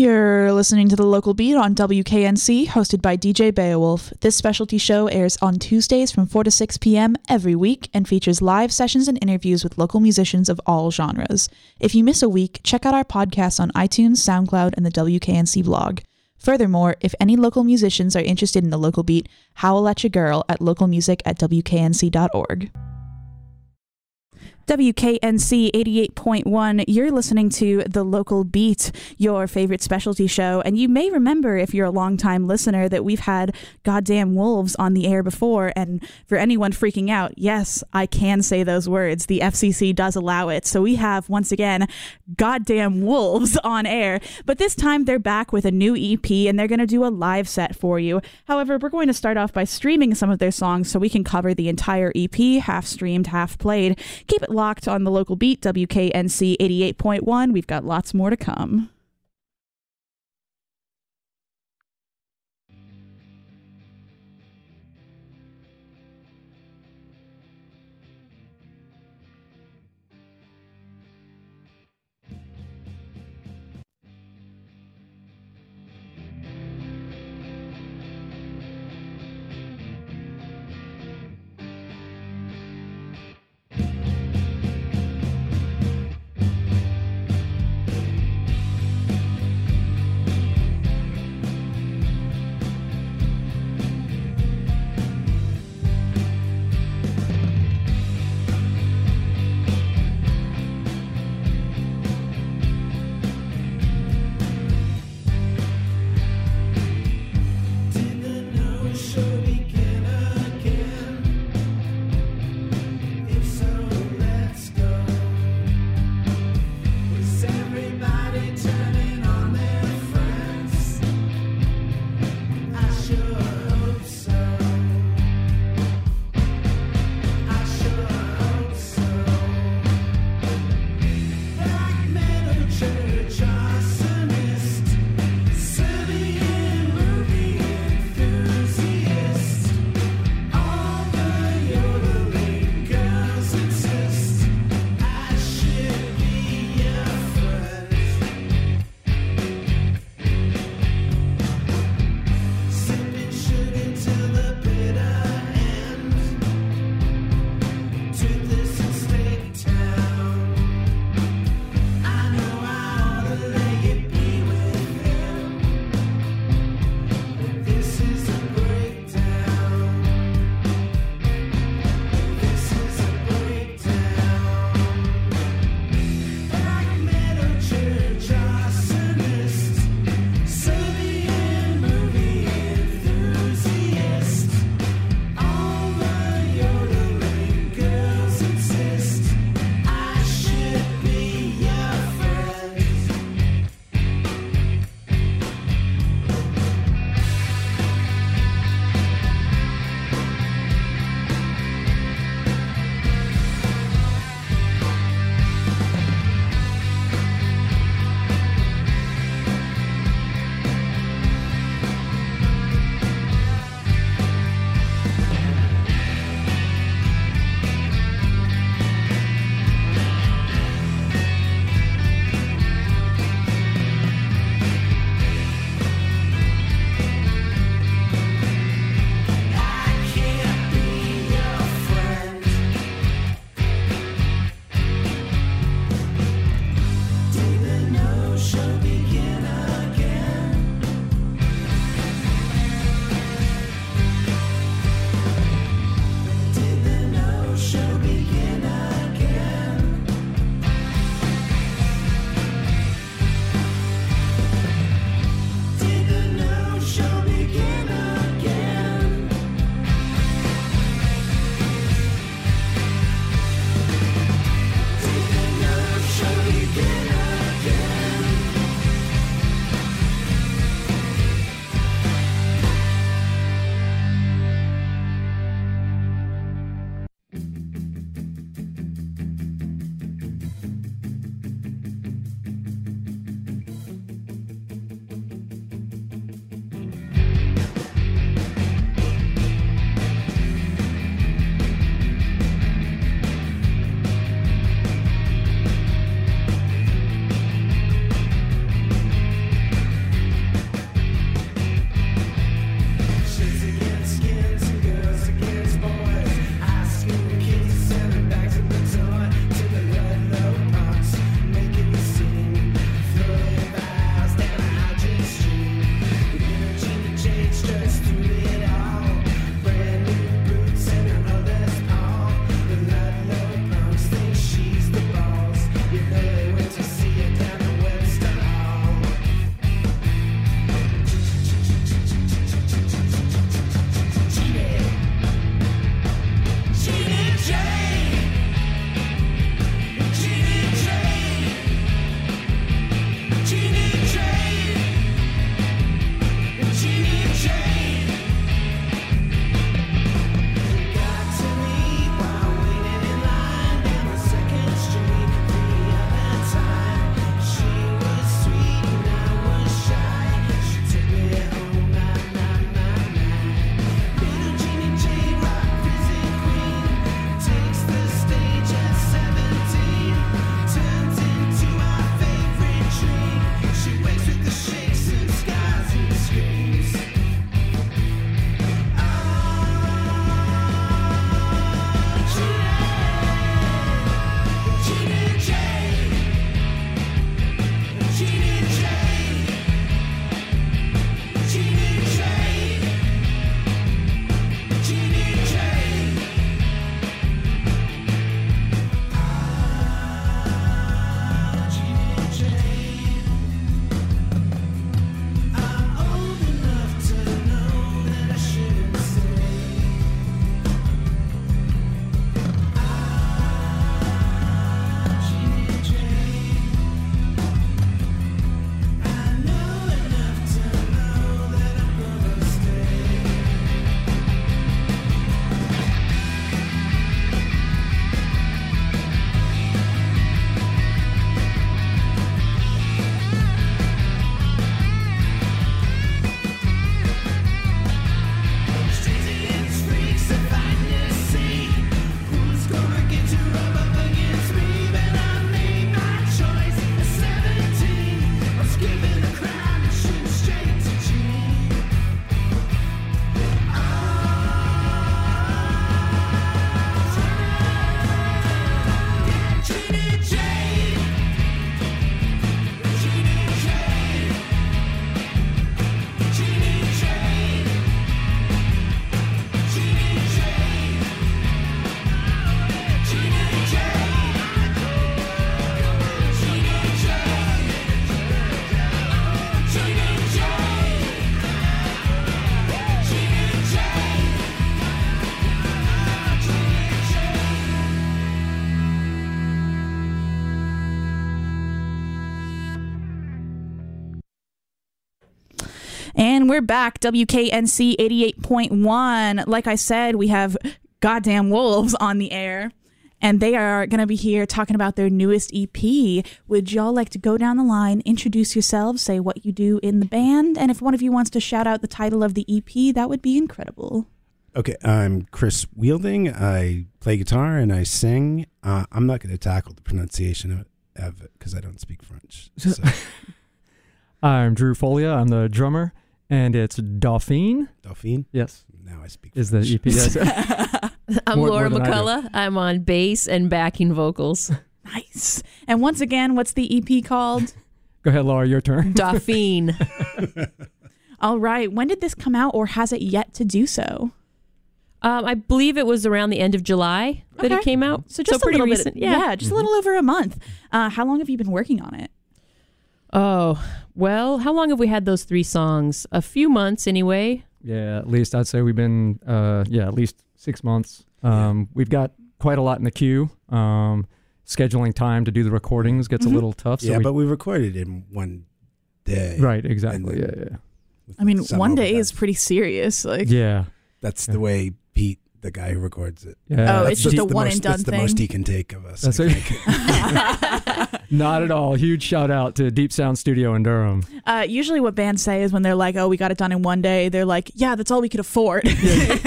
You're listening to the local beat on WKNC, hosted by DJ Beowvlf. This specialty show airs on Tuesdays from 4 to 6 p.m. every week and features live sessions and interviews with local musicians of all genres. If you miss a week, check out our podcast on iTunes, SoundCloud, and the WKNC blog. Furthermore, if any local musicians are interested in the local beat, howl at your girl at localmusic at wknc.org. WKNC 88.1, you're listening to The Local Beat, your favorite specialty show. And you may remember, if you're a longtime listener, that we've had Goddamn Wolves on the air before. And for anyone freaking out, yes, I can say those words. The FCC does allow it. So we have, once again, Goddamn Wolves on air. But this time they're back with a new EP and they're going to do a live set for you. However, we're going to start off by streaming some of their songs so we can cover the entire EP, half streamed, half played. Keep it locked on the local beat, WKNC 88.1. We've got lots more to come. We're back, WKNC 88.1. Like I said, we have goddamn wolves on the air, and they are going to be here talking about their newest EP. Would y'all like to go down the line, introduce yourselves, say what you do in the band, and if one of you wants to shout out the title of the EP, that would be incredible. Okay, I'm Chris Wielding. I play guitar and I sing. Uh, I'm not going to tackle the pronunciation of it of it because I don't speak French. So. I'm Drew Folia. I'm the drummer, and it's Dauphine. Dauphine. Yes, Now I speak. is the French. EP. Yes. I'm More- Laura more than I do. McCullough. I'm on bass and backing vocals. Nice. And once again, what's the EP called? Go ahead, Laura. Your turn. Dauphine. All right. When did this come out, or has it yet to do so? Um, I believe it was around the end of July that Okay. it came out. So just pretty a little recent. bit. Yeah. just a little over a month. Uh, how long have you been working on it? Oh well, how long have we had those three songs? A few months anyway. Yeah, at least I'd say we've been. Uh, yeah, at least six months. Um, We've got quite a lot in the queue. Um, scheduling time to do the recordings gets Mhm. a little tough. So yeah, we, but we recorded in one day. right, exactly. Yeah, yeah, I mean, one day is pretty serious. Like, yeah. That's the way Pete, the guy who records it. yeah. Oh, That's it's just the a one most, and done That's the most he can take of us. That's I it. think. Not at all. Huge shout out to Deep Sound Studio in Durham. uh, usually, what bands say is when they're like, "Oh, we got it done in one day," they're like, "Yeah, that's all we could afford."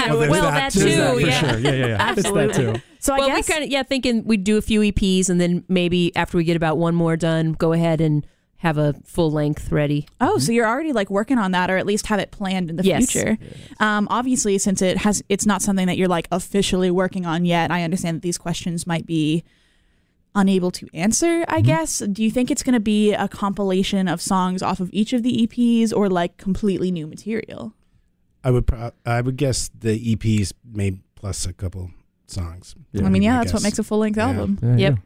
Well, there's well, that that too. too. That for yeah. sure. Yeah, yeah, yeah. It's that Absolutely. too. so I well, guess we kind of yeah thinking we'd do a few EPs and then maybe after we get about one more done, go ahead and have a full length ready. Oh, so you're already like working on that, or at least have it planned in the Yes. future. Um, obviously, since it has, it's not something that you're like officially working on yet. I understand that these questions might be unable to answer. I guess. Do you think it's going to be a compilation of songs off of each of the EPs, or like completely new material? I would. Pro- I would guess the EPs may plus a couple songs. Yeah. I mean, yeah, I that's what makes a full length Yeah. album. There you Yep.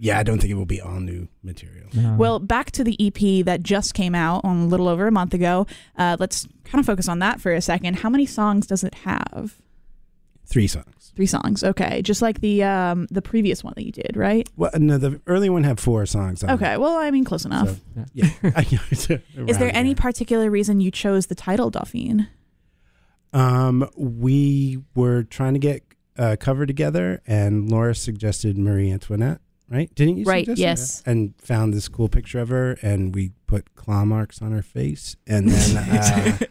Go. Yeah, I don't think it will be all new material. No. Well, back to the EP that just came out on a little over a month ago. Uh, let's kind of focus on that for a second. How many songs does it have? Three songs. Three songs. Okay, just like the um, the previous one that you did, right? Well, no, the early one had four songs. On Okay. Well, I mean, close enough. So, yeah. Is there Around any there. particular reason you chose the title Dauphine? Um, we were trying to get a cover together, and Laura suggested Marie Antoinette. Right? Didn't you? Right, suggest yes. that? And found this cool picture of her, and we put claw marks on her face, and then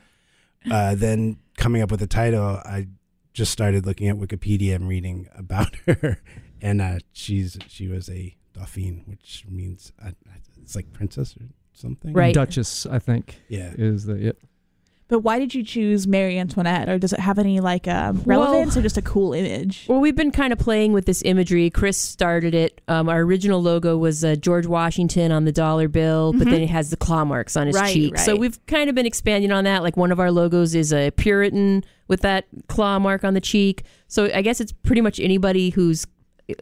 uh, uh, then coming up with the title, I just started looking at Wikipedia and reading about her, and uh, she's she was a dauphine, which means uh, it's like princess or something. Right. Duchess, I think, Yeah. is the. Yep. But why did you choose Marie Antoinette, or does it have any like um, relevance, or just a cool image? Well, we've been kind of playing with this imagery. Chris started it. Um, our original logo was uh, George Washington on the dollar bill, but Mhm. then it has the claw marks on his Right, cheek. So we've kind of been expanding on that. Like one of our logos is a Puritan with that claw mark on the cheek. So I guess it's pretty much anybody who's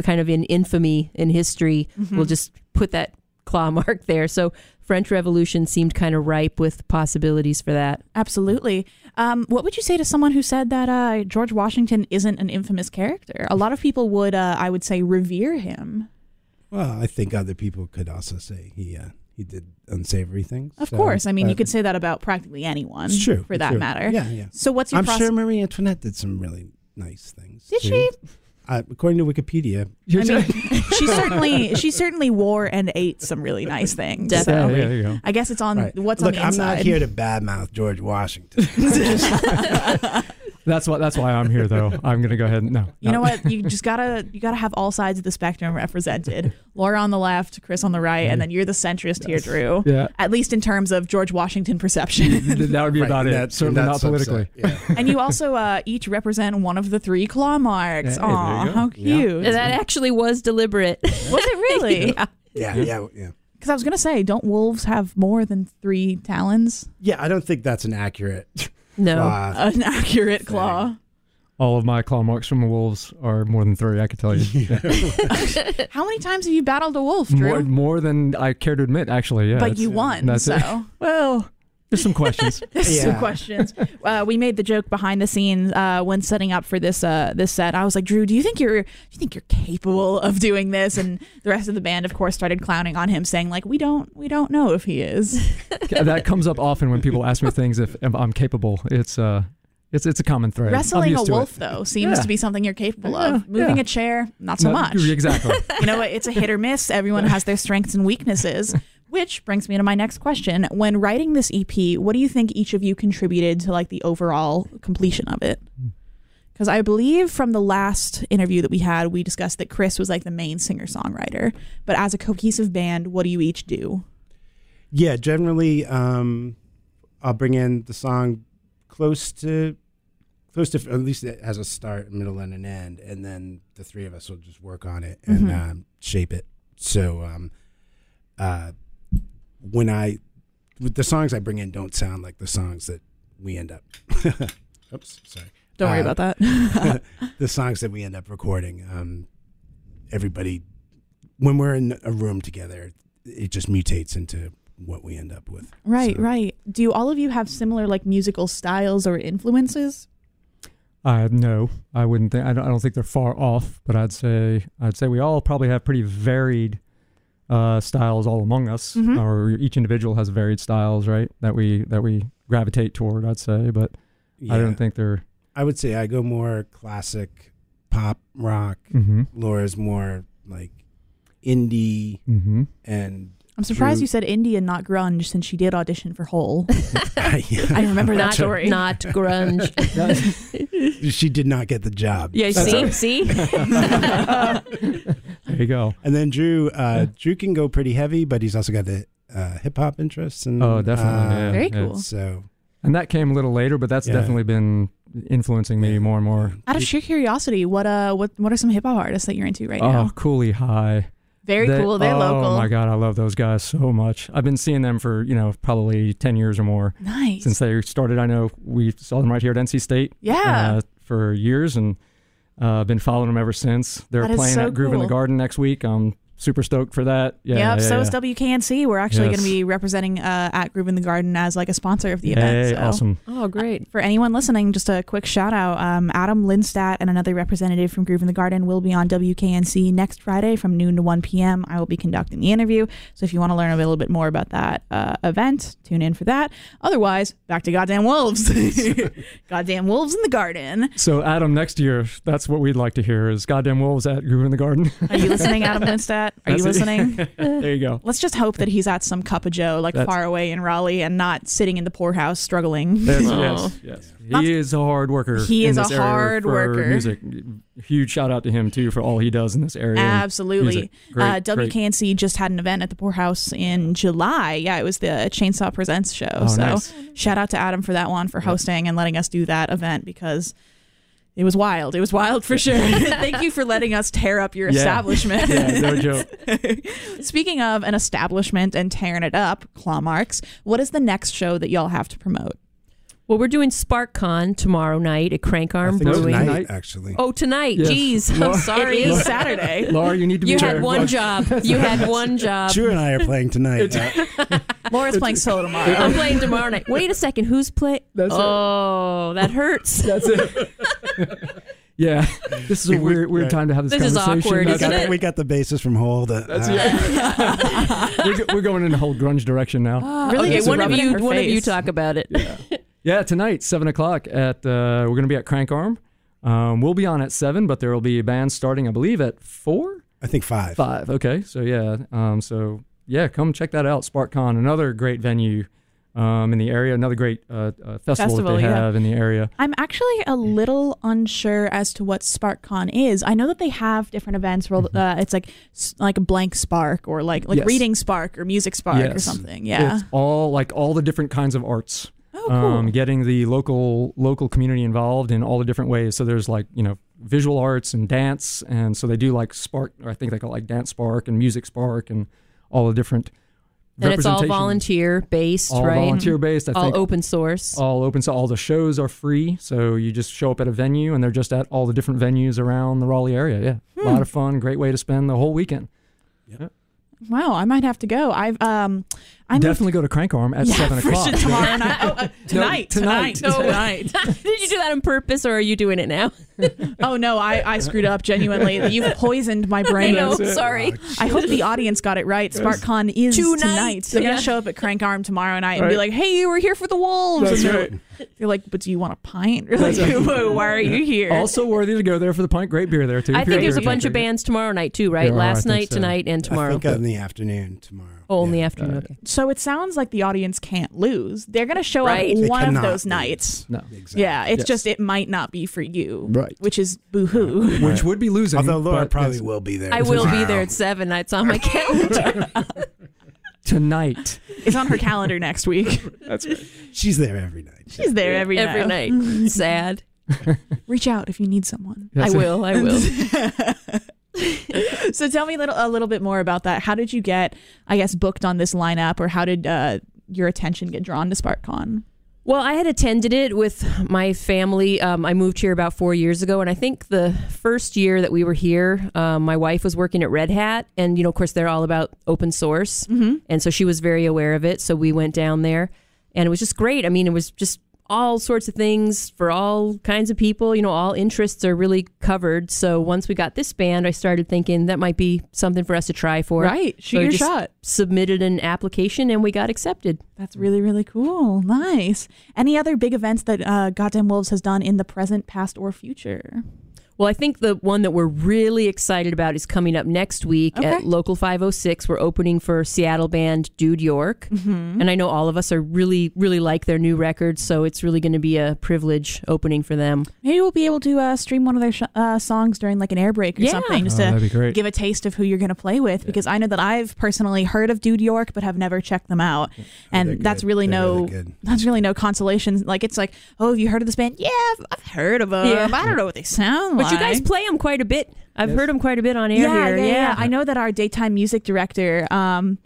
kind of in infamy in history Mm-hmm. will just put that claw mark there. So French Revolution seemed kind of ripe with possibilities for that. Absolutely. Um, what would you say to someone who said that uh, George Washington isn't an infamous character? A lot of people would, uh, I would say, revere him. Well, I think other people could also say he uh, he did unsavory things. Of so, course. I mean, you could say that about practically anyone. It's true for it's that true. matter. Yeah, yeah. So what's your I'm process? sure Marie Antoinette did some really nice things. Did too. she? Uh, according to Wikipedia, I mean, she certainly she certainly wore and ate some really nice things. yeah, So Definitely. yeah, there you go. I guess it's on Right. what's look, on the I'm inside. not here to badmouth George Washington. That's what. That's why I'm here, though. I'm gonna go ahead and no. You no. know what? You just gotta you gotta have all sides of the spectrum represented. Laura on the left, Chris on the right, and then you're the centrist here, Drew. Yeah, At least in terms of George Washington perception. that would be Right, about in it. that- Certainly not politically. Yeah. and you also uh, each represent one of the three claw marks. Yeah, Aw, you go. how Yeah. cute! That actually was deliberate. Was it really? Yeah. yeah, yeah, yeah. Because I was gonna say, don't wolves have more than three talons? Yeah, I don't think that's an accurate. No. uh, An accurate Thing. claw. All of my claw marks from the wolves are more than three. I can tell you. Yeah. How many times have you battled a wolf, Drew? More, more than I care to admit, actually. Yeah, but you won. that's so it. Well, There's some questions. There's some questions. Uh, we made the joke behind the scenes uh, when setting up for this uh, this set. I was like, Drew, do you think you're do you think you're capable of doing this? And the rest of the band, of course, started clowning on him, saying like, we don't we don't know if he is. that comes up often when people ask me things if, if I'm capable. It's uh, it's it's a common thread. Wrestling a used it. wolf though seems Yeah. to be something you're capable Yeah, of. Moving yeah. a chair, not so No, much. Exactly. you know? It's a hit or miss. Everyone has their strengths and weaknesses. Which brings me to my next question. When writing this EP, what do you think each of you contributed to like the overall completion of it? Because I believe from the last interview that we had, we discussed that Chris was like the main singer songwriter. But as a cohesive band, what do you each do? Yeah, generally, um, I'll bring in the song close to, close to at least it has a start, middle, and an end, and then the three of us will just work on it and Mhm. um, shape it. So, um, uh, when I, with the songs I bring in, don't sound like the songs that we end up. Oops, sorry. Don't worry Uh, about that. the songs that we end up recording. Um, everybody, when we're in a room together, it just mutates into what we end up with. right, So- right. Do all of you have similar like musical styles or influences? Uh, no, I wouldn't think. I don't, I don't think they're far off, but I'd say I'd say we all probably have pretty varied uh, styles all among us, Mhm. or each individual has varied styles, right? That we that we gravitate toward. I'd say, but I don't think they're. I would say I go more classic pop rock. Mm-hmm. Laura's more like indie Mm-hmm. and I'm surprised Drew- you said indie and not grunge since she did audition for Hole. I remember that not, story. not grunge. she did not get the job. yeah, see, see. There you go. And then Drew, uh, Drew can go pretty heavy, but he's also got the uh, hip hop interests. And, Oh, definitely. uh, yeah, Very cool. So And that came a little later, but that's Yeah. definitely been influencing me more and more. Out of sheer curiosity, what uh what what are some hip hop artists that you're into right oh, now? Oh, Cooley High. Very They- cool. They're oh local. Oh my god, I love those guys so much. I've been seeing them for you know probably ten years or more Nice. since they started. I know we saw them right here at NC State. yeah. uh, for years and uh, been following them ever since. They're playing so at Groove in the. Garden next week. I'm super stoked for that. Yeah, yep. yeah, so yeah. is WKNC. We're actually Yes. going to be representing uh, at Groove in the Garden as like a sponsor of the Yay, event. So. awesome. Oh, great. For anyone listening, just a quick shout out. Um, Adam Lindstadt and another representative from Groove in the Garden will be on WKNC next Friday from noon to 1 p.m. I will be conducting the interview. So if you want to learn a little bit more about that uh, event, tune in for that. Otherwise, back to Goddamn Wolves. goddamn Wolves in the Garden. So Adam, next year, that's what we'd like to hear is goddamn wolves at Groove in the Garden. Are you listening, Adam Lindstadt? Are you That's it. listening? there you go. Let's just hope that he's at some cup of Joe, like That's- far away in Raleigh, and not sitting in the Pour House struggling. Yes, yes, yes. Not- He is a hard worker. He in is a this area hard for worker. Music. Huge shout out to him too for all he does in this area. and Absolutely. music. Great, uh, great. WKNC just had an event at the Pour House in July. Yeah, it was the Chainsaw Presents show. Oh, so nice. shout out to Adam for that one for hosting and letting us do that event because it was wild. It was wild for sure. Thank you for letting us tear up your Yeah. establishment. Yeah, no joke. Speaking of an establishment and tearing it up, claw marks, what is the next show that y'all have to promote? Well, we're doing SparkCon tomorrow night at Crank I Arm think Brewing. tonight, Tonight? actually. Oh, tonight. Yes. Jeez. I'm Laura- sorry. It is Saturday. Laura, you need to be You there. had one job. You had one job. Drew and I are playing tonight. Uh, Laura's playing solo tomorrow. I'm playing tomorrow night. Wait a second. Who's playing? That's it. Oh, that hurts. That's it. yeah, this is a We- we- weird, weird time to have this, This is conversation. awkward, we, That's isn't got, it? we got the bassist from Hole. Uh, That's uh, yeah. we're, we're going in a whole grunge direction now. Really okay, one of rub it in you, her one of you talk about it. Yeah, tonight, seven o'clock at uh, we're going to be at Crank Arm. Um, we'll be on at seven, but there will be a band starting, I believe, at four, I think five. five. Okay, so yeah, um, so yeah, come check that out. SparkCon, another great venue um, in the area, another great uh, uh, festival, Festival, that they yeah. have in the area. I'm actually a little unsure as to what SparkCon is. I know that they have different events where uh, it's like like a blank spark or like like Yes. reading spark or music spark or something. Yeah. It's all like all the different kinds of arts. Oh, cool. um, getting the local local community involved in all the different ways. So there's like you know visual arts and dance, and so they do like Spark, or I think they call it like Dance Spark and Music Spark and all the different. And it's all representation- volunteer based, all right? volunteer based. I all think open source. all open. So all the shows are free. So you just show up at a venue, and they're just at all the different venues around the Raleigh area. Yeah, a Hmm. lot of fun. Great way to spend the whole weekend. Yeah. Wow, I might have to go. I've um, I'm Definitely go to Crank Arm at yeah, seven for o'clock. sure tomorrow night. Oh, uh, tonight, tonight. tonight, tonight. Did you do that on purpose, or are you doing it now? Oh no, I, I screwed up genuinely. You've poisoned my I brain. know. That's it. Sorry. I hope the audience got it right. SparkCon is Tonight. tonight. They're Yeah. gonna show up at Crank Arm tomorrow night and be like, "Hey, you were here for the wolves." That's and right. you're like, "But do you want a pint?" Or like, "Why are you here?" Also worthy to go there for the pint. Great beer there too. I think there's a bunch of bands tomorrow night too, right? Are, Last night, so. tonight, and tomorrow. I think in the afternoon tomorrow. In the Yeah. afternoon. Uh, Okay. so it sounds like the audience can't lose. They're gonna show Right. up They one of cannot those lose. nights. No. Exactly. Yeah, it's Yes. just it might not be for you, Right. Which is boohoo. Which would be losing. Although Laura but probably will be there. I will be there at seven. That's on my calendar. tonight. It's on her calendar next week. That's right. She's there every night. She's there every every night. night. Sad. Reach out if you need someone. I will. I will. so tell me a little a little bit more about that. How did you get, I guess, booked on this lineup, or how did uh, your attention get drawn to SparkCon? Well, I had attended it with my family. Um, I moved here about four years ago, and I think the first year that we were here, um, my wife was working at Red Hat, and you know, of course, they're all about open source, Mm-hmm. and so she was very aware of it. So we went down there, and it was just great. I mean, it was just all sorts of things for all kinds of people. You know, all interests are really covered. So once we got this band, I started thinking that might be something for us to try for. Right, shoot So your shot. Submitted an application, and we got accepted. That's really really cool. Nice. Any other big events that uh, Goddamn Wolves has done in the present, past, or future? Well, I think the one that we're really excited about is coming up next week Okay. at Local 506. We're opening for Seattle band Dude York. Mm-hmm. And I know all of us are really, really like their new record, so it's really going to be a privilege opening for them. Maybe we'll be able to uh, stream one of their sh- uh, songs during like an air break or Yeah. something, just Oh, to that'd be great. give a taste of who you're going to play with. Because I know that I've personally heard of Dude York, but have never checked them out, and that's really They're no. really that's really no consolation. Like it's like, oh, have you heard of this band? Yeah, I've, I've heard of them. Yeah. I don't know what they sound But like. You guys play them quite a bit. I've heard them quite a bit on air yeah, here. yeah, yeah, I know that our daytime music director, um,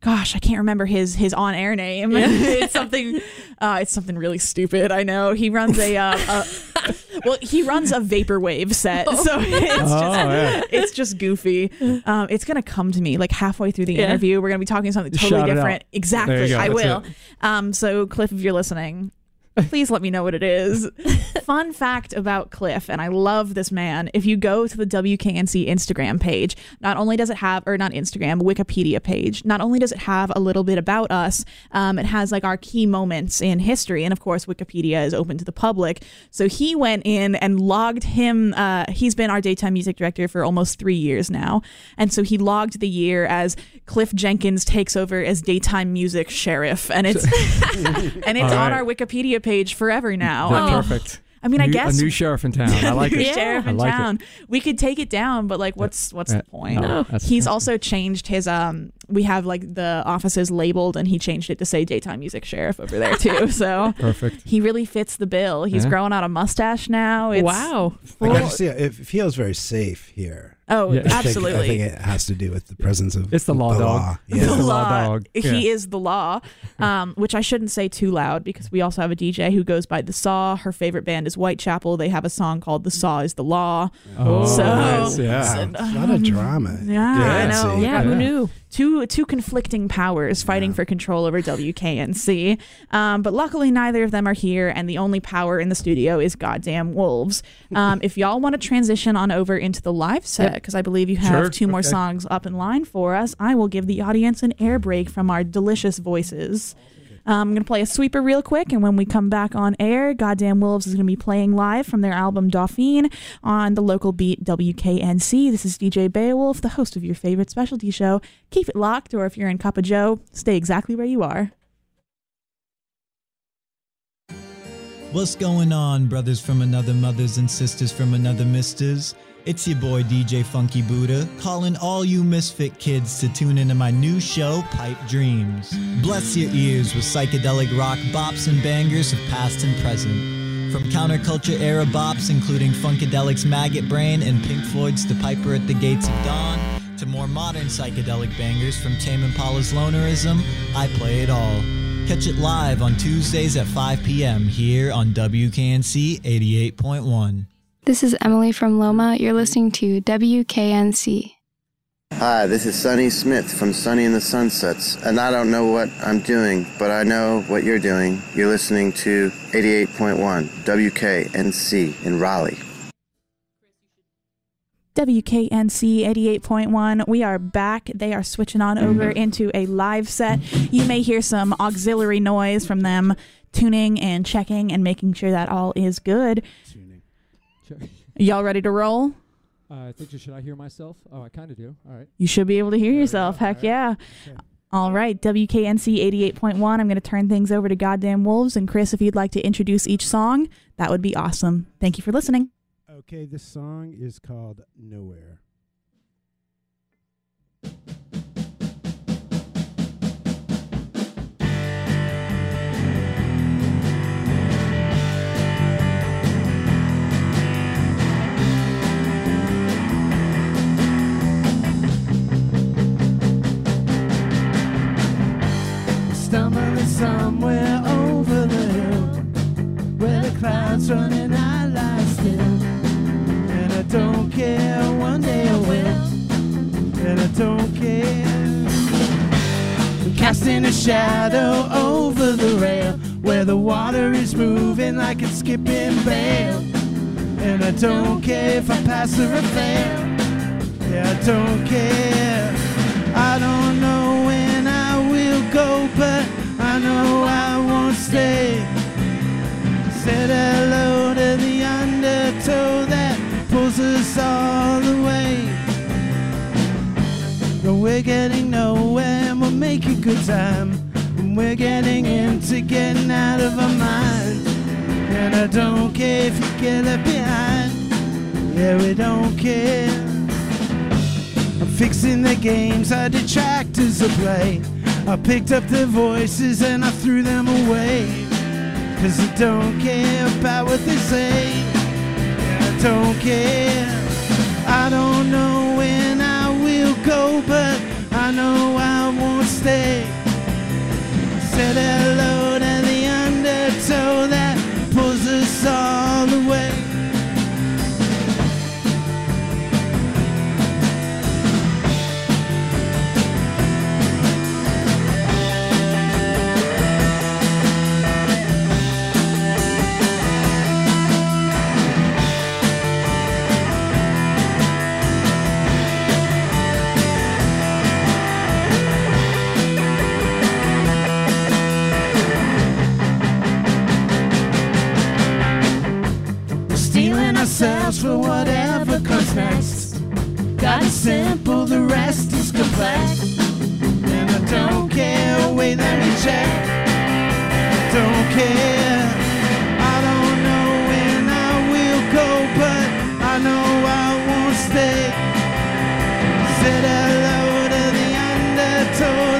gosh, I can't remember his his on air name. it's something, uh, it's something really stupid. I know he runs a, uh, a well, he runs a vaporwave set, so it's Oh, just yeah. it's just goofy. Um, it's gonna come to me like halfway through the Yeah. interview. We're gonna be talking something totally shout different. Exactly, I that's will. Um, so Cliff, if you're listening. Please let me know what it is. Fun fact about Cliff, and I love this man. If you go to the WKNC Instagram page, not only does it have, or not Instagram, Wikipedia page, not only does it have a little bit about us, um, it has like our key moments in history. And of course, Wikipedia is open to the public. So he went in and logged him. Uh, he's been our daytime music director for almost three years now. And so he logged the year as Cliff Jenkins takes over as daytime music sheriff. And it's, and it's All on our Wikipedia page forever now. Yeah, I mean, perfect. I mean, I guess a new sheriff in town. I like it. Yeah. sheriff I in like it. town. We could take it down, but like, uh, what's what's Yeah. the point? No, He's that's- also changed his um. We have like the offices labeled, and he changed it to say daytime music sheriff over there too. So Perfect. he really fits the bill. He's Yeah. growing out a mustache now. It's, wow. I got to see it. It feels very safe here. Oh, Yeah. I think- I think, absolutely. I think it has to do with the presence of It's the law dog. the Yeah. the law law. dog. He Yeah. is the law, um, which I shouldn't say too loud because we also have a DJ who goes by the Saw. Her favorite band is Whitechapel. They have a song called "The Saw Is the Law." Oh, So- nice. yeah. So- a lot of drama. Yeah, I know. see. Yeah, who knew? Two two conflicting powers fighting Yeah. for control over WKNC. Um, but luckily, neither of them are here, and the only power in the studio is goddamn wolves. Um, if y'all want to transition on over into the live set, because I believe you have Sure. two more Okay. songs up in line for us, I will give the audience an air break from our delicious voices. Um, I'm going to play a sweeper real quick, and when we come back on air, Goddamn Wolves is going to be playing live from their album Dauphine on the local beat WKNC. This is DJ Beowvlf, the host of your favorite specialty show. Keep it locked, or if you're in of Joe, stay exactly where you are. What's going on, brothers from another mothers and sisters from another misters? It's your boy DJ Funky Buddha, calling all you misfit kids to tune into my new show, Pipe Dreams. Bless your ears with psychedelic rock bops and bangers of past and present. From counterculture era bops, including Funkadelic's Maggot Brain and Pink Floyd's The Piper at the Gates of Dawn, to more modern psychedelic bangers from Tame Impala's Lonerism, I play it all. Catch it live on Tuesdays at 5 p.m. here on WKNC 88.1. This is Emily from Loma. You're listening to WKNC. Hi, this is Sonny Smith from Sonny and the Sunsets, and I don't know what I'm doing, but I know what you're doing. You're listening to 88.1 WKNC in Raleigh. WKNC 88.1. We are back. They are switching on over mm-hmm. into a live set. You may hear some auxiliary noise from them tuning and checking and making sure that all is good. Tuning. Y'all ready to roll? Uh, I think should I hear myself? Oh, I kind of do. All right. You should be able to hear There yourself. Heck All right. yeah. Okay. All right, WKNC 88.1. I'm going to turn things over to Goddamn Wolves. And Chris, if you'd like to introduce each song, that would be awesome. Thank you for listening. Okay, this song is called Nowhere. Somewhere over the hill where the clouds run and I lie still. And I don't care, one day I will. And I don't care. Casting a shadow over the rail where the water is moving like it's skipping bail. And I don't care if I pass or I fail. Yeah, I don't care. I don't know when I will go, but know I won't stay. Said hello to the undertow that pulls us all away. way. But we're getting nowhere and we're making good time. And we're getting into getting out of our mind. And I don't care if you get left behind. Yeah, we don't care. I'm fixing the games our detractors will play. I picked up their voices and I threw them away. Cause I don't care about what they say. Yeah, I don't care. I don't know when I will go, but I know I won't stay. Said hello to the undertow that pulls us all away. Ourselves for whatever comes next. Got it simple, the rest is complex. And I don't care, wait, let me check. Don't care. I don't know when I will go, but I know I won't stay. Said hello to the undertow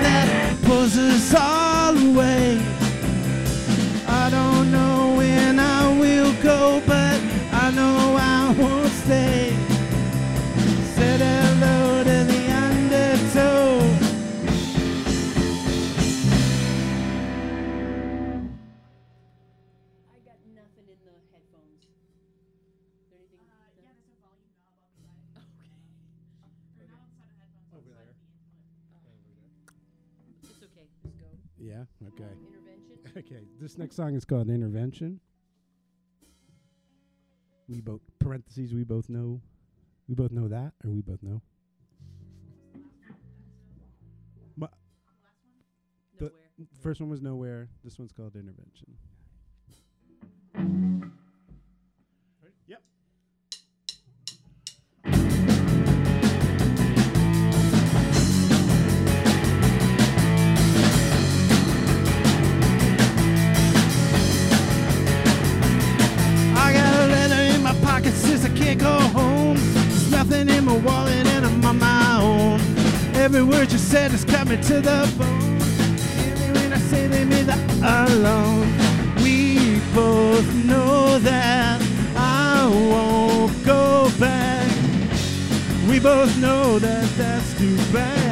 this next song is called Intervention. We both, parentheses, we both know. We both know that, or we both know? But The- Nowhere. first one was Nowhere. This one's called Intervention. Can't go home. There's nothing in my wallet, and I'm on my own. Every word you said is coming to the bone. Me when I say they me the alone. We both know that I won't go back. We both know that that's too bad.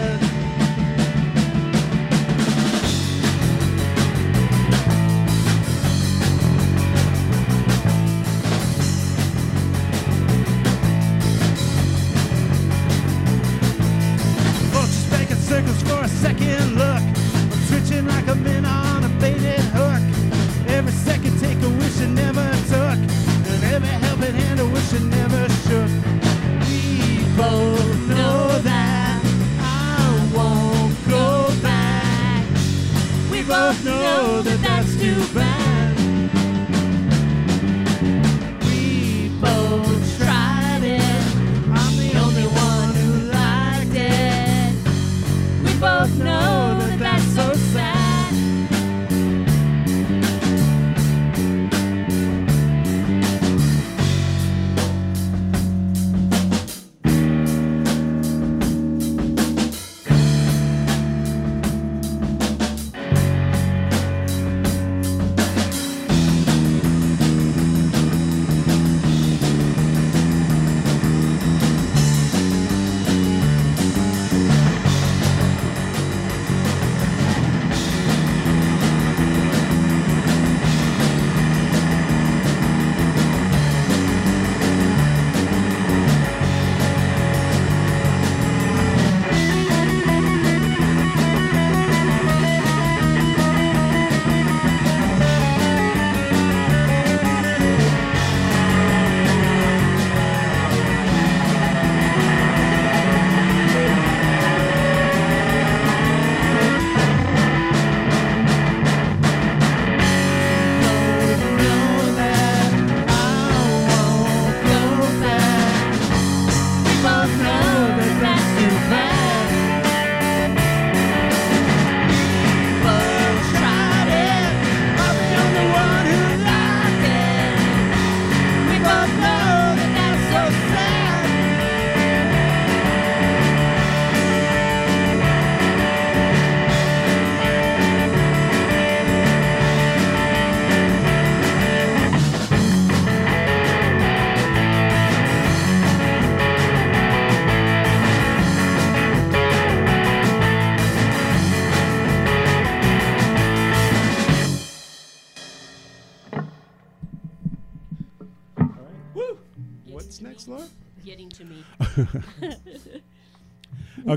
look. I'm twitching like a man on a baited hook. Every second take a wish I never took, and every helping hand I wish I never shook. We both know that I won't go back. We both know that that's too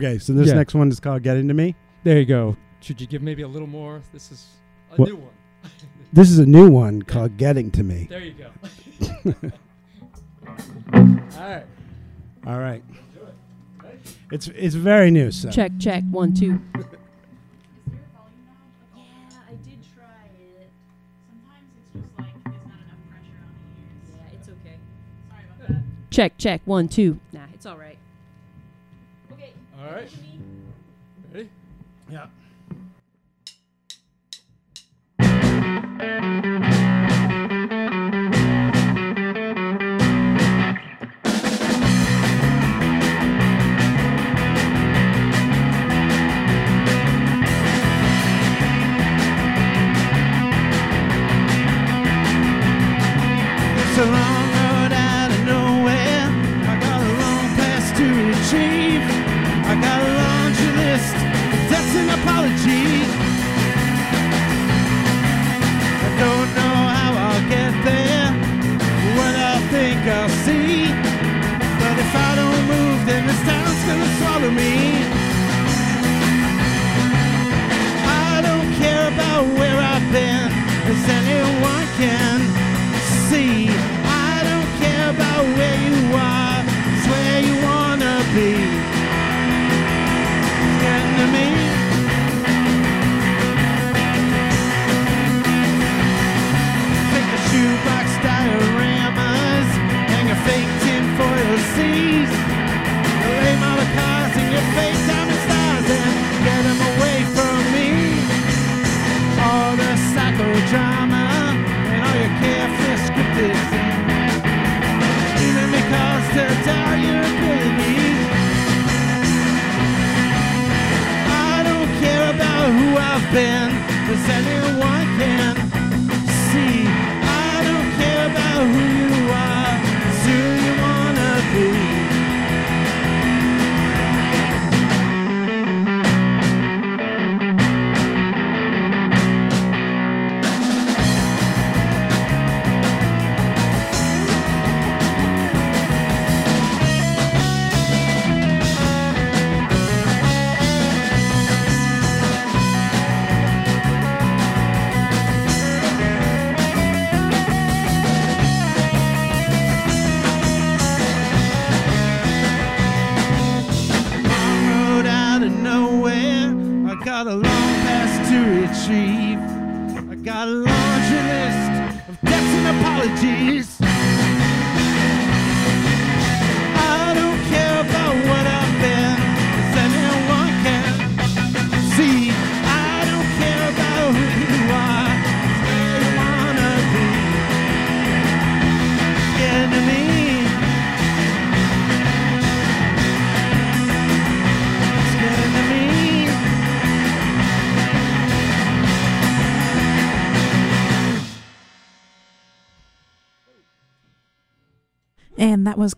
Okay, so this Yeah. next one is called "Getting to Me." There you go. Should you give maybe a little more? This is a What- new one. This is a new one called "Getting to Me." There you go. All right. All right. It's it's very new. So Check, check. One, two. Yeah, I did try it. Sometimes it's just like there's not enough pressure on the ears. Yeah, it's okay. Sorry about that. Check, check. One, two. Nah, it's all right. Okay. All right. About where I've been, as anyone can see. I don't care about where you are, it's where you wanna be. It's getting to me. Take a shoebox dioramas, hang a fake tinfoil seas. As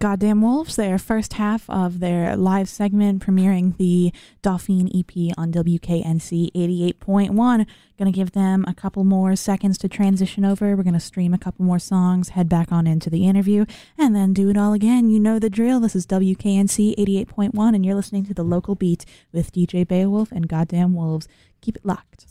Goddamn Wolves, their first half of their live segment premiering the Dauphine EP on WKNC 88.1. Gonna give them a couple more seconds to transition over. We're gonna stream a couple more songs, head back on into the interview, and then do it all again. You know the drill. This is WKNC 88.1, and you're listening to the local beat with DJ Beowvlf and Goddamn Wolves. Keep it locked.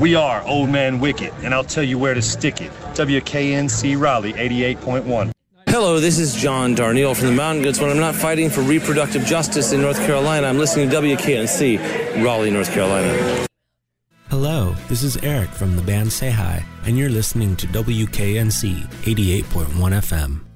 We are Old Man Wicked, and I'll tell you where to stick it. WKNC Raleigh 88.1. Hello, this is John Darnielle from the Mountain Goats. When I'm not fighting for reproductive justice in North Carolina, I'm listening to WKNC, Raleigh, North Carolina. Hello, this is Eric from the band Say Hi, and you're listening to WKNC 88.1 FM.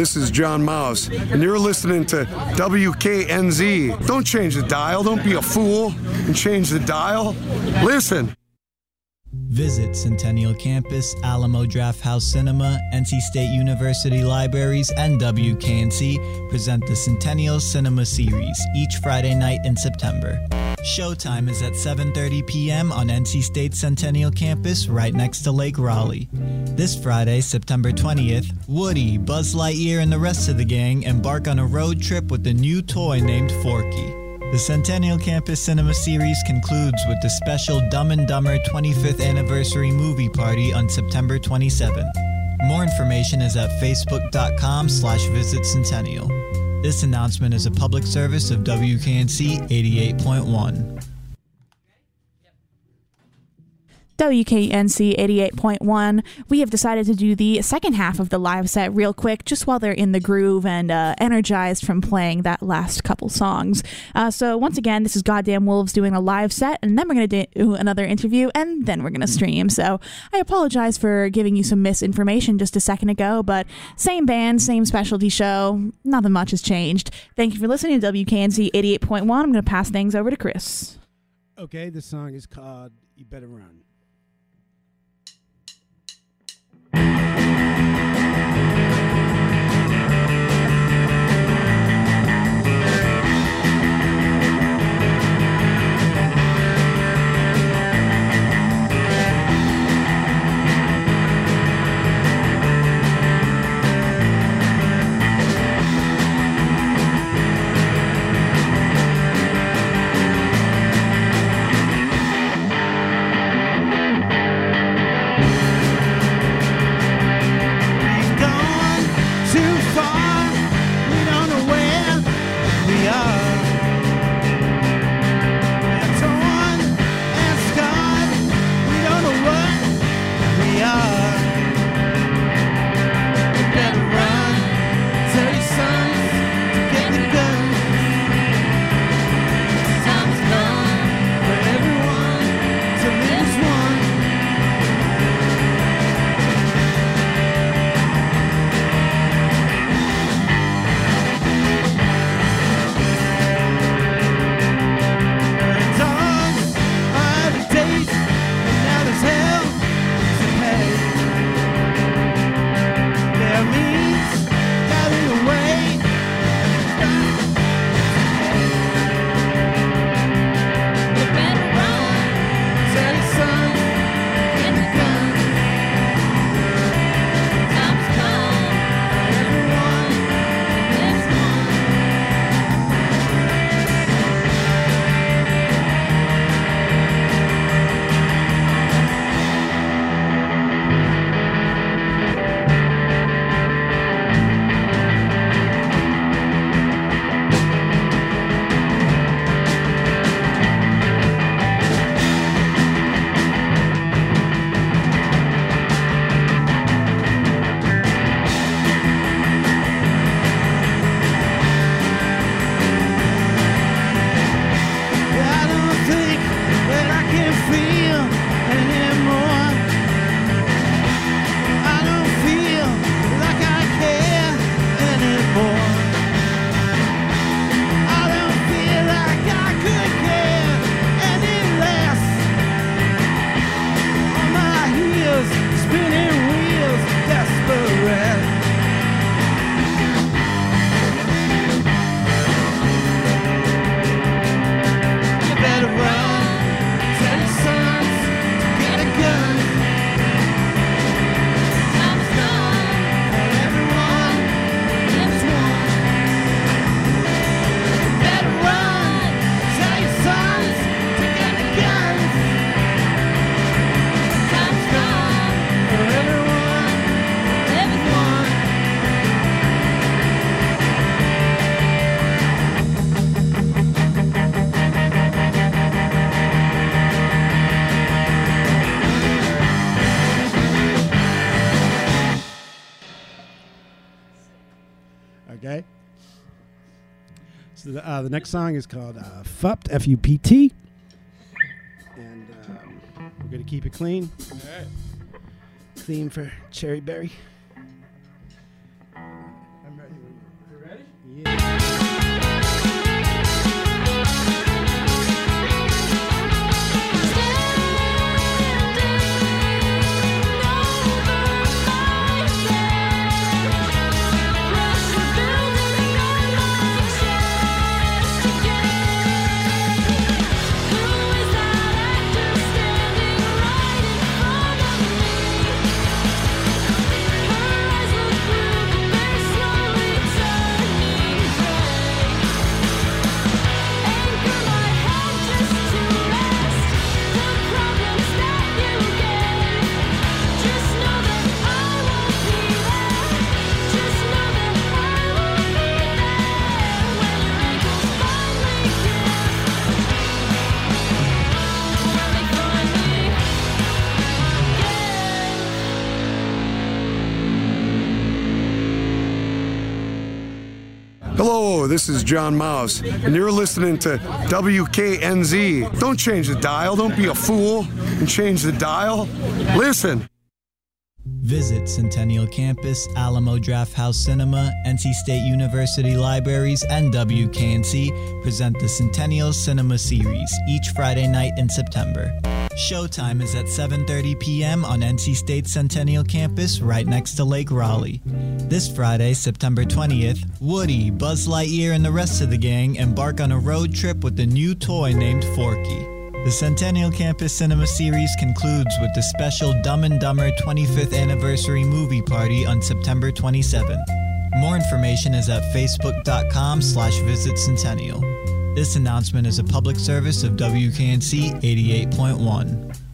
This is John Maus, and you're listening to WKNC. Don't change the dial. Don't be a fool and change the dial. Listen. Visit Centennial Campus, Alamo Drafthouse Cinema, NC State University Libraries, and WKNC present the Centennial Cinema Series each Friday night in September. Showtime is at 7:30 p.m. on NC State Centennial Campus right next to Lake Raleigh. This Friday, September 20th, Woody, Buzz Lightyear, and the rest of the gang embark on a road trip with a new toy named Forky. The Centennial Campus Cinema Series concludes with the special Dumb and Dumber 25th Anniversary Movie Party on September 27th. More information is at facebook.com slash visit centennial. This announcement is a public service of WKNC 88.1. WKNC 88.1. We have decided to do the second half of the live set real quick, just while they're in the groove and uh, energized from playing that last couple songs. Uh, so, once again, this is Goddamn Wolves doing a live set, and then we're going to do another interview, and then we're going to stream. So, I apologize for giving you some misinformation just a second ago, but same band, same specialty show. Nothing much has changed. Thank you for listening to WKNC 88.1. I'm going to pass things over to Chris. Okay, the song is called You Better Run. Uh, the next song is called uh, "Fupped" F U P T, and um, we're gonna keep it clean. All right. Clean for Cherry Berry. This is John Maus, and you're listening to WKNC. Don't change the dial. Don't be a fool and change the dial. Listen. Visit Centennial Campus, Alamo Drafthouse Cinema, NC State University Libraries, and WKNC present the Centennial Cinema Series each Friday night in September. Showtime is at 7:30 p.m. on NC State Centennial Campus right next to Lake Raleigh. This Friday, September 20th, Woody, Buzz Lightyear, and the rest of the gang embark on a road trip with a new toy named Forky. The Centennial Campus Cinema Series concludes with the special Dumb and Dumber 25th Anniversary Movie Party on September 27th. More information is at facebook.com slash visit centennial. This announcement is a public service of WKNC 88.1.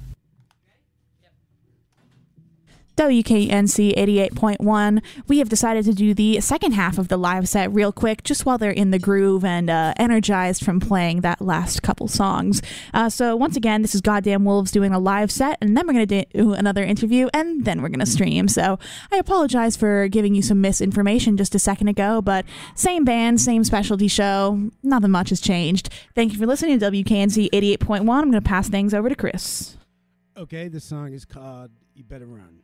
WKNC 88.1. We have decided to do the second half of the live set real quick, just while they're in the groove and uh, energized from playing that last couple songs. Uh, so, once again, this is Goddamn Wolves doing a live set, and then we're going to do another interview, and then we're going to stream. So, I apologize for giving you some misinformation just a second ago, but same band, same specialty show. Nothing much has changed. Thank you for listening to WKNC 88.1. I'm going to pass things over to Chris. Okay, the song is called You Better Run.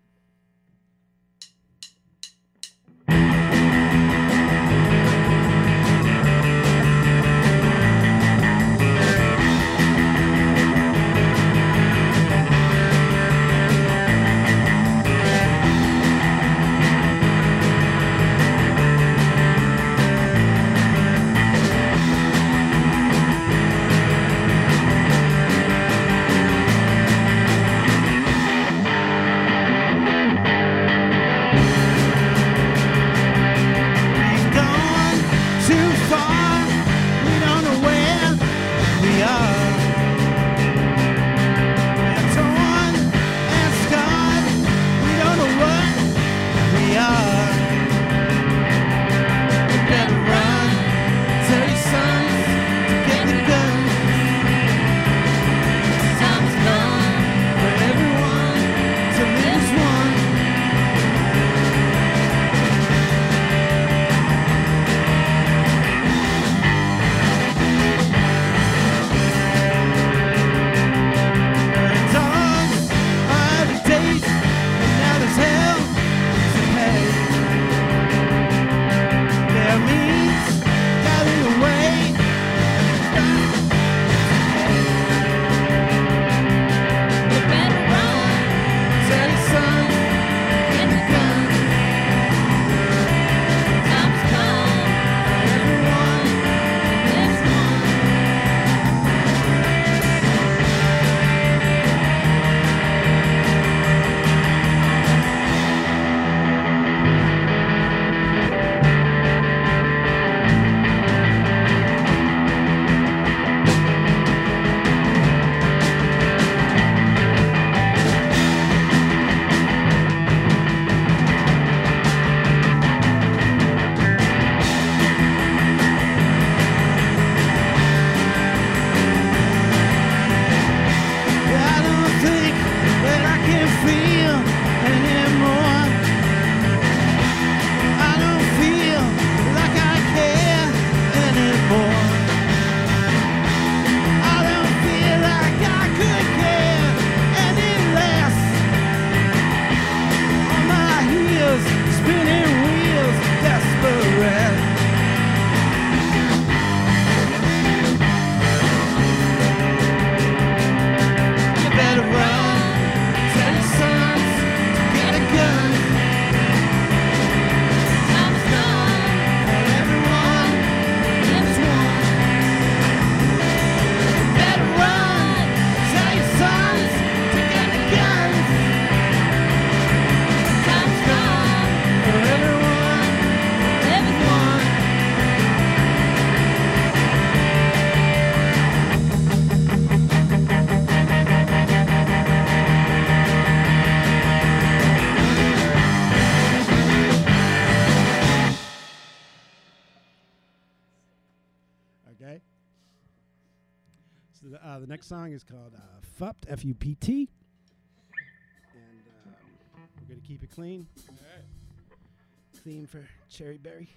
Secretary Barry.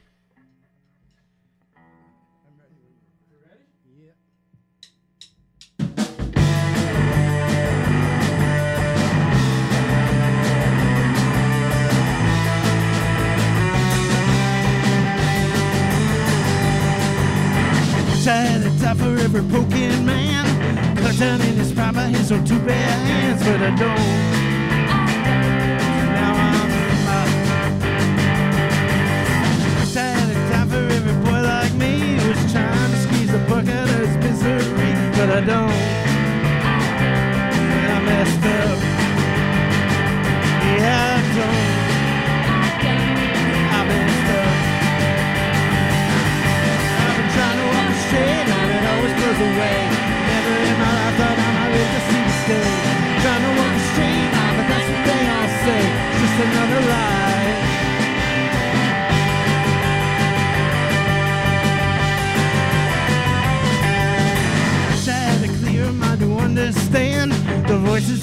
tired and tired for every broken man. Cut down in his prime, his own two bare hands, but I don't.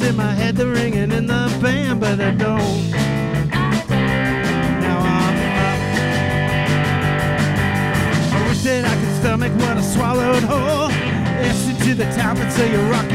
In my head, the ringing in the band, but I don't. Now I'm up. I wish that I could stomach what I swallowed oh, whole. Yes, into the top and say you rock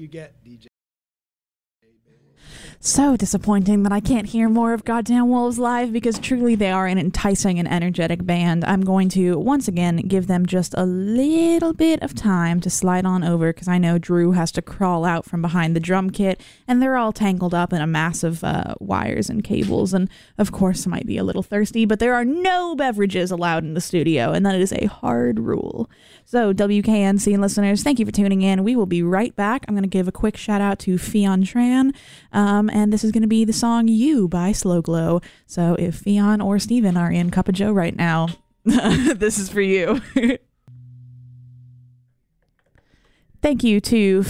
you get. So disappointing that I can't hear more of Goddamn Wolves live because truly they are an enticing and energetic band. I'm going to once again give them just a little bit of time to slide on over because I know Drew has to crawl out from behind the drum kit and they're all tangled up in a mass of uh, wires and cables. And of course, might be a little thirsty, but there are no beverages allowed in the studio, and that is a hard rule. So, WKNC listeners, thank you for tuning in. We will be right back. I'm going to give a quick shout out to Fionn Tran, um, and this is going to be the song You by Slow Glow. So, if Fionn or Steven are in Cup of Joe right now, this is for you. Thank you to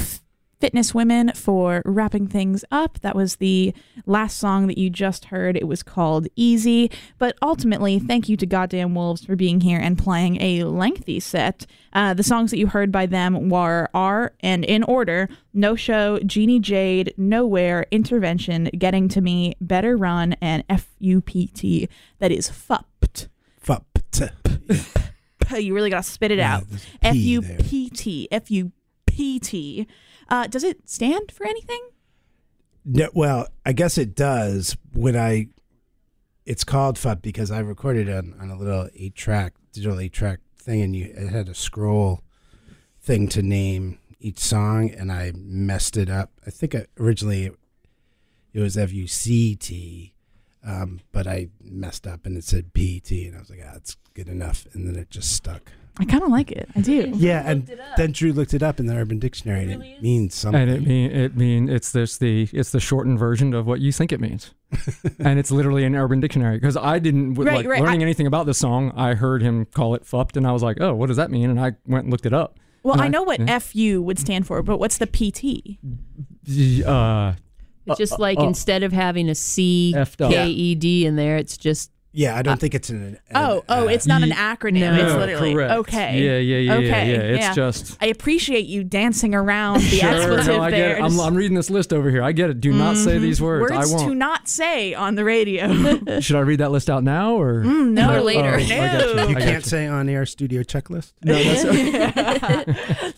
Fitness Women for wrapping things up. That was the last song that you just heard. It was called Easy. But ultimately, thank you to Goddamn Wolves for being here and playing a lengthy set. Uh, the songs that you heard by them were are, and in order, No Show, Jeannie Jade, Nowhere, Intervention, Getting to Me, Better Run, and F-U-P-T. That is FUPT. FUPT. You really got to spit it out. F U P T. F U P T. Uh, does it stand for anything? No, well, I guess it does. When I, it's called FUP because I recorded on, on a little eight track, digital eight track thing, and you it had a scroll thing to name each song, and I messed it up. I think I, originally it, it was F U C T, um, but I messed up and it said P T, and I was like, ah, that's good enough, and then it just stuck. I kind of like it. I do. Yeah, and then Drew looked it up in the Urban Dictionary, and it means something. And it mean it mean it's this the it's the shortened version of what you think it means, and it's literally an Urban Dictionary. Because I didn't Right, like right, learning I- anything about this song. I heard him call it "fupped," and I was like, "Oh, what does that mean?" And I went and looked it up, Well, No, I know what yeah. FU would stand for, but what's the PT? Uh, It's just uh, like uh, instead of having a C F'd up. K E D in there, it's just Yeah, I don't Uh, think it's an. an Oh, oh, uh, it's not an acronym. No. it's literally correct. okay. Yeah, yeah, yeah, yeah, okay, yeah. It's just- I appreciate you dancing around the Sure, expletive no, I get there. it. I'm, I'm reading this list over here. I get it. Do not say these words. Words I won't. to not say on the radio. Should I read that list out now or Mm, no, Or later. Oh, I got you. No. You can't you. say on air studio checklist. No, that's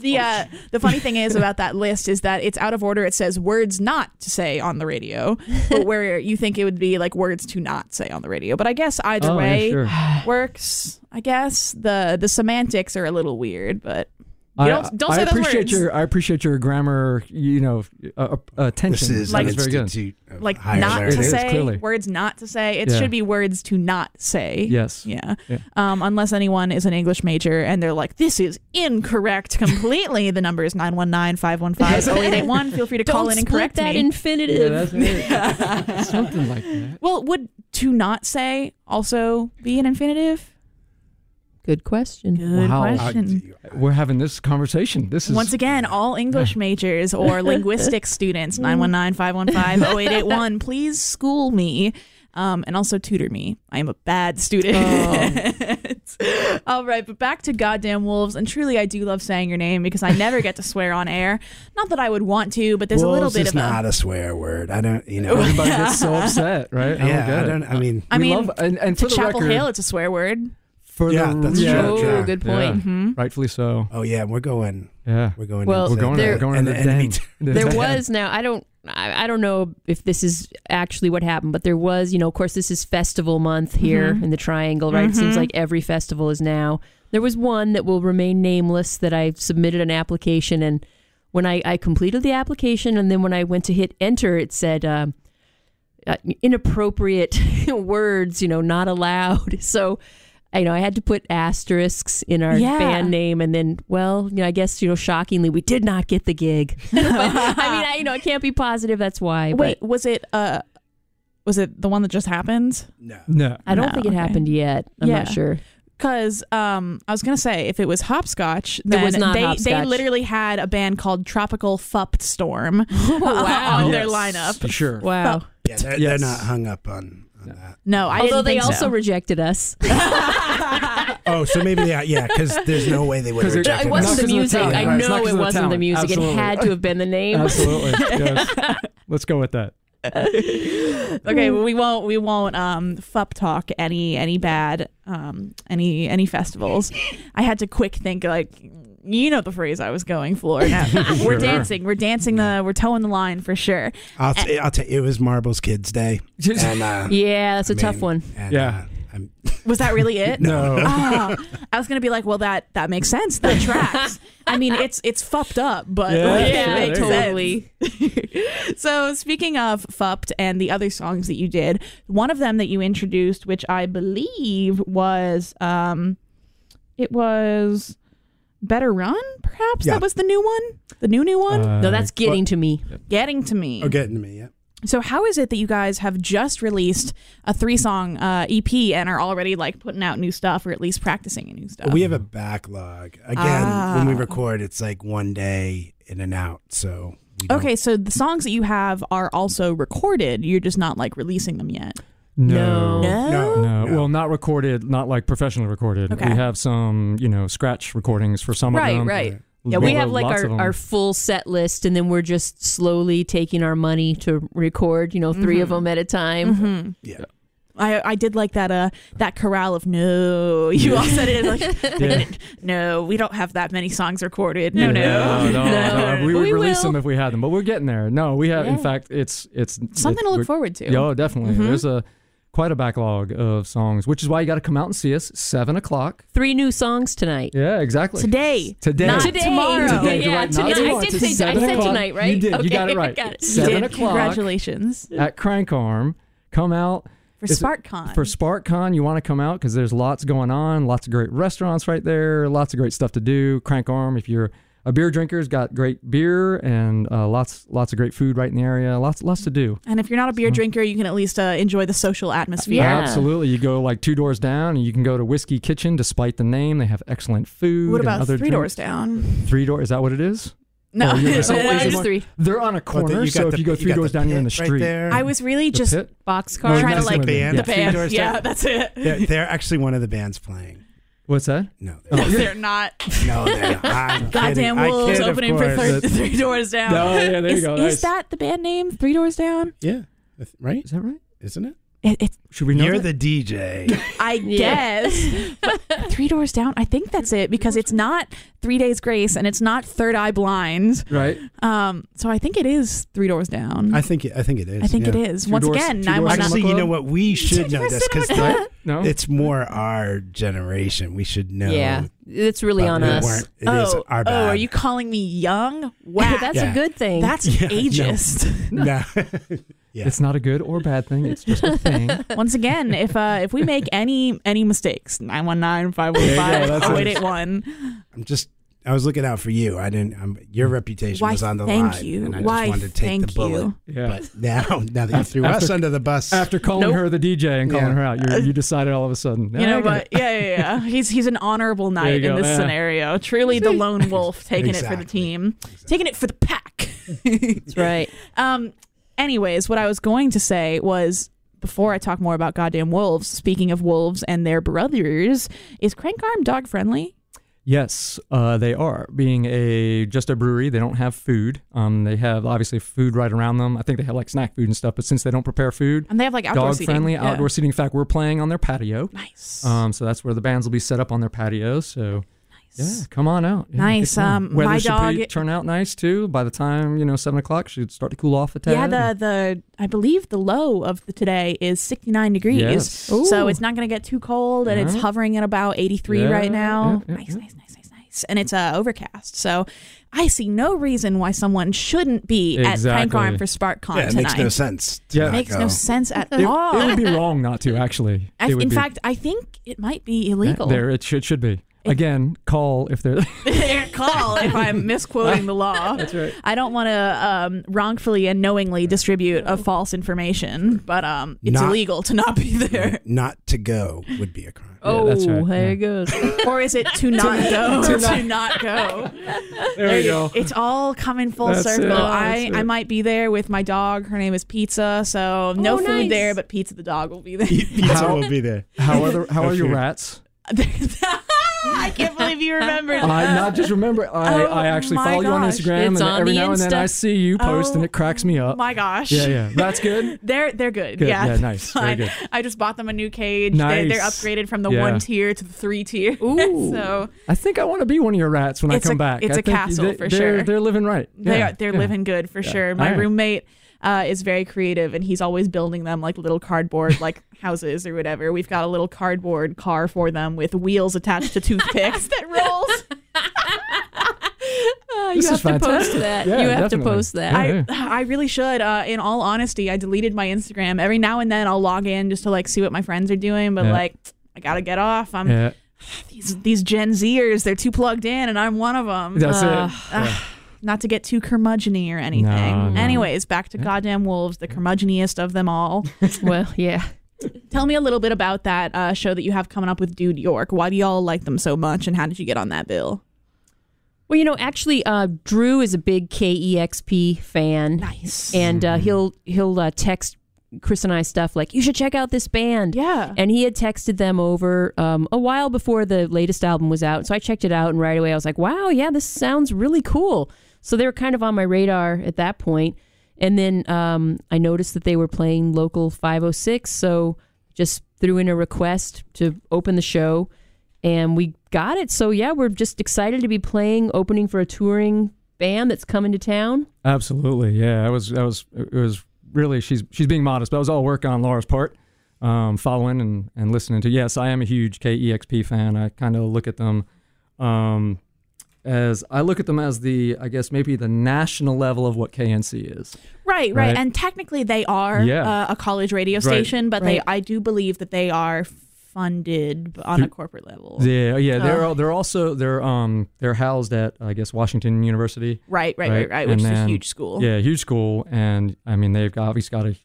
the uh, the funny thing is about that list is that it's out of order. It says words not to say on the radio, but where you think it would be like words to not say on the radio. But I guess either Oh, yeah, way sure. works. I guess the the semantics are a little weird, but I, don't don't I say those appreciate words. your I appreciate your grammar. You know, uh, uh, attention. This is Like- an very good. institute of like higher not learning. to It is, say clearly. words not to say it Yeah. should be words to not say Yes. yeah, Yeah. Um, unless anyone is an english major and they're like this is incorrect completely the number is 919-515-0881 feel free to call in and split correct that me infinitive. Yeah, that's right. Something like that. well would to not say also be an infinitive Good question. good Wow. question uh, We're having this conversation. This is once again all english majors or linguistics students mm. 919-515-0881 please school me um, and also tutor me. I am a bad student. Oh. All right, but back to goddamn wolves. And truly, I do love saying your name because I never get to swear on air. Not that I would want to, but there's a little bit is of a. not a swear word. I don't, you know. everybody gets so upset, right? I don't yeah, get I don't. I uh, mean, I We mean, love- and, and to for the Chapel record, Hill, it's a swear word. For Yeah, the, that's yeah, true, yeah, true. Good point. yeah. Rightfully so. oh yeah, we're going. Yeah. We're going. Well, We're going, there- we're going and to the the enemy den. There was now I don't I, I don't know if this is actually what happened, but there was you know of course this is festival month here Mm-hmm. in the Triangle, right? It seems like every festival is now. There was one that will remain nameless that I submitted an application and when I, I completed the application and then when I went to hit enter, it said um, uh, inappropriate words, you know, not allowed. So. You know, I had to put asterisks in our Yeah. band name, and then, well, you know, I guess you know, shockingly, we did not get the gig. but, I mean, I, you know, I can't be positive. That's why. Wait, but was it uh, was it the one that just happened? No. No. I don't No, think it okay. happened yet. I'm Yeah. not sure. Because um, I was gonna say if it was hopscotch, then was not they they literally had a band called Tropical Fupped Storm Wow. on their lineup. For sure. Wow. Yeah, they're, Yes. they're not hung up on, on that. No, I Although they think also so. rejected us. Oh, so maybe they. Yeah, because there's no way they would have 'Cause it- rejected it wasn't us. the 'cause of the music. talent, I right, it's not know 'cause it the wasn't the talent. music. It had to have been the name. Absolutely. yes. Let's go with that. okay, well, we won't we won't um fup talk any any bad um any any festivals. I had to quick think like you know the phrase I was going for. Now, we're dancing. We're dancing the we're towing the line for sure. I'll, t- I'll tell you, it was Marbles Kids Day. And, uh, Yeah, that's a I tough one. and, Yeah. uh, Was that really it? No. Ah, I was gonna be like, well, that that makes sense. That tracks. I mean, it's it's fucked up, but Yeah, like, sure, it makes there you sense. Totally. so speaking of fupped and the other songs that you did, one of them that you introduced, which I believe was um, it was Better Run. Perhaps Yeah. that was the new one, the new new one. Uh, No, that's getting to me. Getting to me. oh, getting to me, yeah. So how is it that you guys have just released a three song uh, EP and are already like putting out new stuff or at least practicing new stuff? We have a backlog. Again, Ah. when we record, it's like one day in and out. So Okay, so the songs that you have are also recorded. You're just not like releasing them yet. No. No. No, No, no. well, not recorded, not like professionally recorded. Okay. We have some, you know, scratch recordings for some Right, of them. right. Lo- Yeah, we have like our, our full set list, and then we're just slowly taking our money to record, you know, 3 of them at a time. yeah. I I did like that uh that chorale of no. You all said it like Yeah. no, we don't have that many songs recorded. No, no, no. no, no. We would We release will. them if we had them, but we're getting there. No, we have. In fact, it's it's Something to look we're- forward to. Mm-hmm. Yeah, oh, definitely. There's a quite a backlog of songs, which is why you got to come out and see us seven o'clock. Three new songs tonight. Yeah, exactly. Today. Today. Not Today. tomorrow. Today, Yeah, right, not today. tomorrow. I did It's say- I said o'clock. tonight, right? You did. You got it right. got it. Seven o'clock Congratulations. at Crank Arm. Come out. For Is SparkCon. For SparkCon, you want to come out because there's lots going on, lots of great restaurants right there, lots of great stuff to do. Crank Arm, if you're a beer drinker's got great beer and uh, lots lots of great food right in the area. Lots lots to do. And if you're not a beer drinker, you can at least uh, enjoy the social atmosphere. Absolutely. You go like two doors down and you can go to Whiskey Kitchen despite the name. They have excellent food. What and about other three doors down? Three doors. Is that what it is? No, Oh, you're it's right. always Is it three. They're on a But the- corner, you got so the if you go three got doors down, you're in the pit right street. there. I was really The just pit? Boxcar. trying to like the band. the Three band. doors Yeah, that's it. They're, they're actually one of the bands playing. What's that? No, they're not. no, they're not. Goddamn kidding. I wolves kid, opening for course. thir- three doors down. No, yeah, there you is, go. Is Nice. that the band name? Three doors down. Yeah, right? Is that right? Isn't it? It, it's Should we know? You're that? the DJ. I guess. but three doors down. I think that's it because it's not Three Days Grace and it's not Third Eye Blind. right. Um, so I think it is Three Doors Down. I think it, I think it is. I think yeah. it is. Two Once doors- again, two nine doors one. Actually, you know what? We should know this because No. it's more our generation. We should know. Yeah, it's really on we us. weren't- It is oh, our oh, are you calling me young? Wow, That's Yeah. a good thing. that's Yeah, no. ageist. No. Yeah. It's not a good or bad thing. It's just a thing. Once again, if uh, if we make any any mistakes, 919 There you go, 515 0881. I'm just. I was looking out for you. I didn't. I'm, your reputation Why, was on the thank line, you. and I Why, just wanted to take thank the bullet. you. Yeah. But now, now that you threw us under the bus, After calling Nope. her the DJ and calling Yeah. her out, you you decided all of a sudden. You know, I but yeah, yeah, yeah. He's he's an honorable knight in this yeah. scenario. Truly the lone wolf taking it for the Exactly. team, taking it for the pack. That's right. Um. Anyways, what I was going to say was before I talk more about goddamn wolves. Speaking of wolves and their brothers, is Crank Arm dog friendly? Yes, uh, they are. Being a just a brewery, they don't have food. Um, they have obviously food right around them. I think they have like snack food and stuff. But since they don't prepare food, And they have like outdoor dog seating. friendly, Yeah. outdoor seating. In fact, we're playing on their patio. Nice. Um, so that's where the bands will be set up on their patio. So yeah, come on out. Yeah, Nice. Um, Weather my should dog- pretty- turn out nice too. By the time you know seven o'clock, should start to cool off a tad. yeah, the the I believe the low of the today is 69 degrees. Yes. So it's not going to get too cold and it's hovering at about 83 Yeah, right now. yeah, yeah, nice, yeah. nice, nice, nice, nice. And it's uh, overcast. So I see no reason why someone shouldn't be at Crank Exactly. Arm for SparkCon yeah, it tonight. makes no sense. to Yeah. not Makes go. no sense at it, all. it would be wrong not to actually. I, in be- fact, I think it might be illegal. there it should should be. Again, call if they're. Call if I'm misquoting the law. That's right. I don't want to um, wrongfully and knowingly distribute a false information, but um, it's Not- illegal to not be there. Not to go would be a crime. Oh, that's right, there yeah. it goes. or is it to not go? to, not, go. There you go. It's all coming full That's circle. it. I, That's I it. might be there with my dog. Her name is Pizza. So no Oh, food nice. there, but Pizza the dog will be there. Pizza How- will be there. How are the, how are your rats? I can't believe you remembered. I not just remember. I, Oh, I actually my follow you on gosh. Instagram, It's and on every the now and then I see you post, and Oh, it cracks me up. My gosh. Yeah, yeah, that's good. They're they're good. Good. Yeah, Yeah, nice. Very fine. good. I just bought them a new cage. They, they're Nice. upgraded from the Yeah. one tier to the three tier. Ooh. so I think I want to be one of your rats when It's I a- come back. it's I a think castle they, for they're, sure. They're living right. they Yeah, are they're yeah. living good for sure. My All right. roommate uh, is very creative and he's always building them like little cardboard like houses or whatever. We've got a little cardboard car for them with wheels attached to toothpicks that rolls. This you is have to post fantastic. that. Yeah, you have definitely. to post that. Yeah. I I really should. Uh, in all honesty, I deleted my Instagram. Every now and then I'll log in just to like see what my friends are doing, but Yeah. like I gotta get off. I'm Yeah, these these Gen Zers. They're too plugged in, and I'm one of them. that's Uh, it. Ugh, not to get too curmudgeony or anything. No, no. Anyways, back to goddamn wolves, the curmudgeoniest of them all. well, yeah. Tell me a little bit about that uh, show that you have coming up with Dude York. Why do y'all like them so much, and how did you get on that bill? Well, you know, actually, uh, Drew is a big KEXP fan. Nice. and uh, he'll he'll uh, text Chris and I stuff like you should check out this band. Yeah. And he had texted them over um, a while before the latest album was out, so I checked it out, and right away I was like, "Wow, yeah, this sounds really cool." So they were kind of on my radar at that point, and then um, I noticed that they were playing local 506, so just threw in a request to open the show, and we got it. So yeah, we're just excited to be playing, opening for a touring band that's coming to town. Absolutely, yeah. I was, I was, it was really she's she's being modest, but it was all work on Laura's part, um, following and and listening to. Yes, I am a huge KEXP fan. I kind of look at them, um, as I look at them as the I guess maybe the national level of what KNC is. Right, right, Right. and technically they are Yeah. uh, a college radio Right. station, but Right. they I do believe that they are funded on a corporate level. Yeah, yeah. They're they're also they're um they're housed at I guess Washington University. Right, right, right, right, which And is a huge school. Yeah, huge school, and I mean they've obviously got a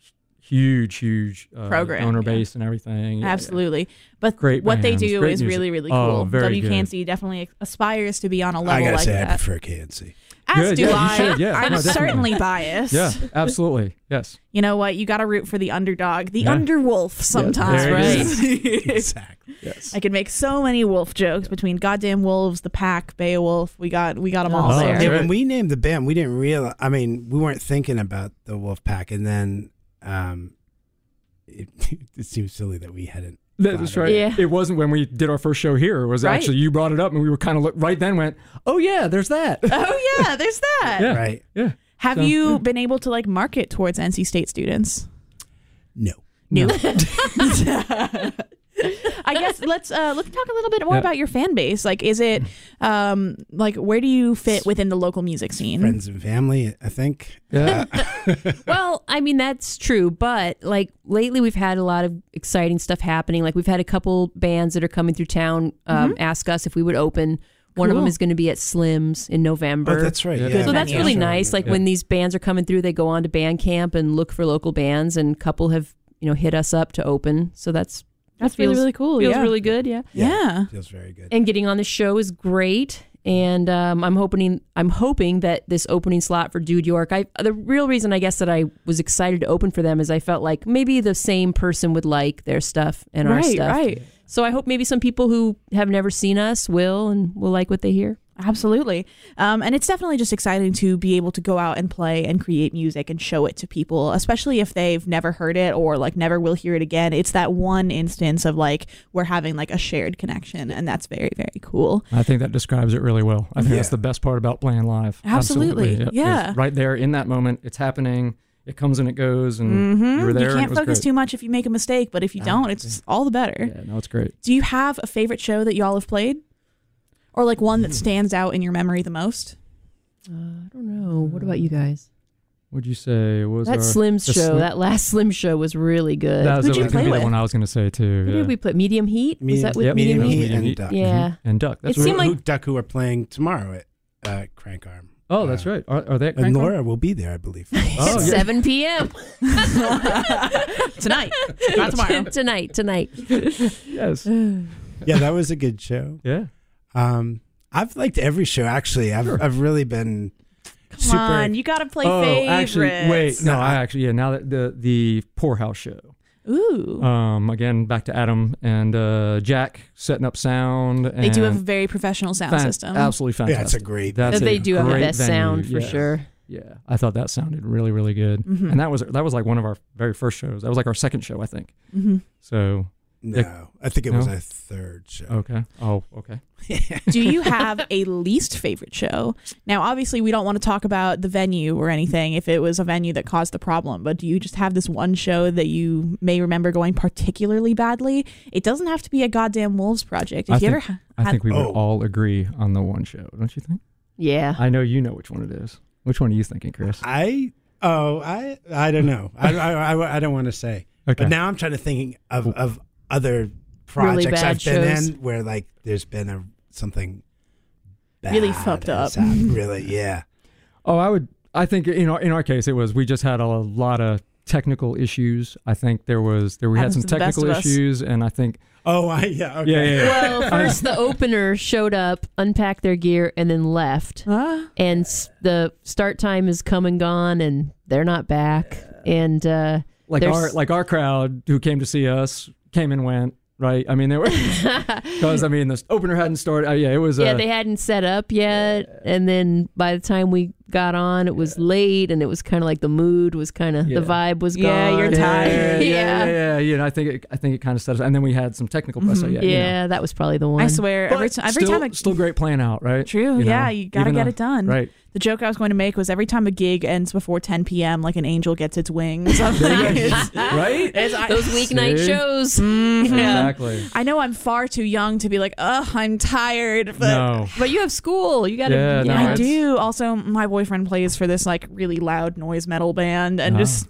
huge, huge uh, Program, donor yeah. base and everything. Yeah, yeah. Absolutely. But Great what they do great is music. really, really Oh, cool. very good. WKNC definitely aspires to be on a level I gotta like say, I prefer KNC. As Good, do yeah, I. should, yeah. I'm No, certainly biased. Yeah, absolutely. Yes. You know what? You got to root for the underdog, the Yeah. underwolf sometimes. there right? exactly. Yes. I could make so many wolf jokes between goddamn wolves, the pack, Beowvlf. We got we got them all Oh, there. Yeah, Right. when we named the band, we didn't realize. I mean, we weren't thinking about the Wolf Pack, and then um, it, it seems silly that we hadn't. That's right. it. Yeah. It wasn't when we did our first show here. It was Right. actually you brought it up, and we were kind of look, right then went, "Oh yeah, there's that." Oh yeah, there's that. Yeah. Right? yeah. Have So, you yeah. been able to like market towards NC State students? No. No. I guess let's uh, let's talk a little bit more Yeah. about your fan base. Like, is it um, like where do you fit within the local music scene? Friends and family, I think. Yeah. well, I mean that's true, but like lately we've had a lot of exciting stuff happening. Like we've had a couple bands that are coming through town um, ask us if we would open. One of them is going to be at Slim's in November. Oh, that's right. Yeah. Yeah, so that's venue. really Sure. nice. Like Yeah. when these bands are coming through, they go on to Bandcamp and look for local bands, and a couple have you know hit us up to open. So that's That's that feels, really really cool. Feels yeah. really good. Yeah. yeah. feels very good. And getting on the show is great. And um, I'm hoping I'm hoping that this opening slot for Dude York. I the real reason I guess that I was excited to open for them is I felt like maybe the same person would like their stuff and our Right, stuff. right. So I hope maybe some people who have never seen us will and will like what they hear. Absolutely. Um, and it's definitely just exciting to be able to go out and play and create music and show it to people, especially if they've never heard it or like never will hear it again. It's that one instance of like we're having like a shared connection, and that's very, very cool. I think that describes it really well. I think that's the best part about playing live. Absolutely. Yep. Yeah. It's right there in that moment. It's happening. It comes and it goes, and Mhm. you were there. You can't it was focus great. too much if you make a mistake, but if you don't, it's all the better. Yeah, no, it's great. Do you have a favorite show that y'all have played? Or like one that stands out in your memory the most? Uh, I don't know. What about you guys? What'd you say? What was That our, Slim's show, Slim- that last Slim show was really good. That was, Who'd you play be with? the one I was going to say too. Who yeah. did we put? Medium Heat? was that with Yep, Medium, Medium Heat? Heat. and Heat. Duck. Yeah. and Duck. That's It seemed. Who- like- Duck, who are playing tomorrow at uh, Crank Arm. Oh, that's right. Are, are they at And Crank Arm? Laura will be there, I believe. Oh, yeah. 7 p.m. Tonight, not tomorrow. tonight, tonight. Yes. yeah, that was a good show. Yeah. Um, I've liked every show actually. I've I've really been Come super. on, you gotta play oh, favorites. actually, wait. No, No, I I- actually, yeah. Now that the the Pour House show. Ooh. Um, again, back to Adam and uh, Jack setting up sound. And they do have a very professional sound fan- system. Absolutely yeah, fantastic. it's a great. That's they a do have the great best venue, sound for yeah. sure. Yeah, I thought that sounded really, really good. Mhm. And that was that was like one of our very first shows. That was like our second show, I think. hmm So no, I think it was a third show. okay. Oh, okay. Do you have a least favorite show? Now, obviously, we don't want to talk about the venue or anything if it was a venue that caused the problem, but do you just have this one show that you may remember going particularly badly? It doesn't have to be a goddamn Wolves project. If I you think, ever ha- I think we would Oh. all agree on the one show, don't you think? Yeah. I know you know which one it is. Which one are you thinking, Chris? I oh I I don't know. I I, I, I don't want to say. Okay. But now I'm trying to think of of other projects bad I've been shows. in where like there's been a something Really fucked up. happened. Really, yeah. Oh, I would. I think in our in our case, it was we just had a lot of technical issues. I think there was there we had some to the best technical issues, and I think Oh, I yeah. Okay. yeah, yeah, yeah. Well, first the opener showed up, unpacked their gear, and then left. Ah. And s- the start time is come and gone, and they're not back. And uh, like our like our crowd who came to see us came and went. Right. I mean, they were because I mean the opener hadn't started. Uh, yeah, it was. yeah, uh, they hadn't set up yet. And then by the time we got on, it was late, and it was kind of like the mood was kind of Yeah. the vibe was Yeah, gone. you're tired. Yeah, yeah, Yeah. yeah. yeah. And I think it, I think it kind of set us. And then we had some technical press. So Mhm. yeah, Yeah, you know. that was probably the one. I swear, every, t- every still, time a still great plan out, right? True. You know, yeah, you gotta get though- it done. Right. The joke I was going to make was every time a gig ends before 10 p.m., like an angel gets its wings. It's- right? it's- I- Those weeknight See? shows. Mhm. Exactly. I know I'm far too young to be like, ugh, I'm tired, but no. But you have school. You got to. Yeah, no, I do. Also, my boyfriend plays for this like really loud noise metal band, and Ah. just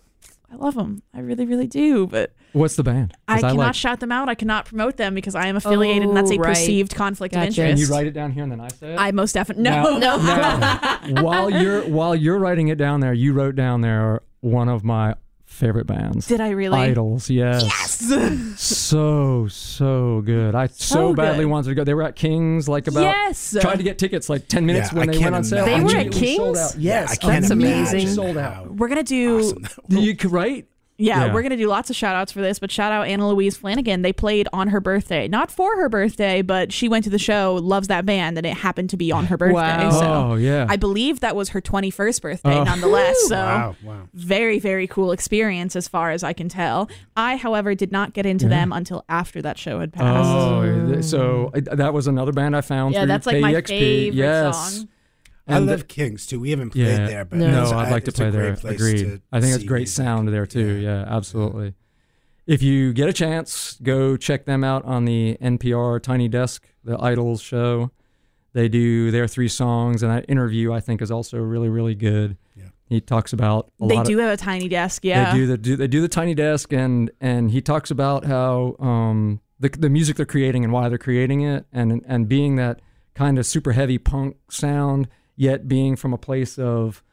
I love them. I really, really do. But What's the band? I cannot like- shout them out. I cannot promote them because I am affiliated, and that's a Oh, right. perceived conflict of interest. Can you write it down here and then I say it? I most definitely no, Now- no. now, while you're while you're writing it down there, you wrote down there one of my favorite bands. Did I really? IDLES, yes. Yes. So so good. I so, So badly good. wanted to go. They were at Kings like about Yes. tried to get tickets like ten minutes Yeah, when I they went on sale. They were at Immediately sold Kings? out. Yes, I can't That's amazing. Sold out. We're gonna do. awesome. You could right? Yeah, Yeah. we're gonna do lots of shout outs for this, but shout out Anna Louise Flanagan. They played on her birthday. Not for her birthday, but she went to the show, loves that band, and it happened to be on her birthday. Wow. So Oh yeah. I believe that was her 21st birthday, Oh. nonetheless. So Wow, wow. very, very cool experience as far as I can tell. I, however, did not get into them until after that show had passed. Oh, so that was another band I found. yeah, through that's like my favorite yes. song. I And love Kings too. We haven't played yeah, there, but no, I'd like to play there. Agreed. I think it's see great music. sound there too. Yeah. Yeah, absolutely. If you get a chance, go check them out on the NPR Tiny Desk, the IDLES show. They do their three songs, and that interview I think is also really, really good. Yeah. He talks about a They lot do of, have a tiny desk, yeah. They do the do, they do the tiny desk and and he talks about how um the the music they're creating and why they're creating it and and being that kind of super heavy punk sound yet being from a place of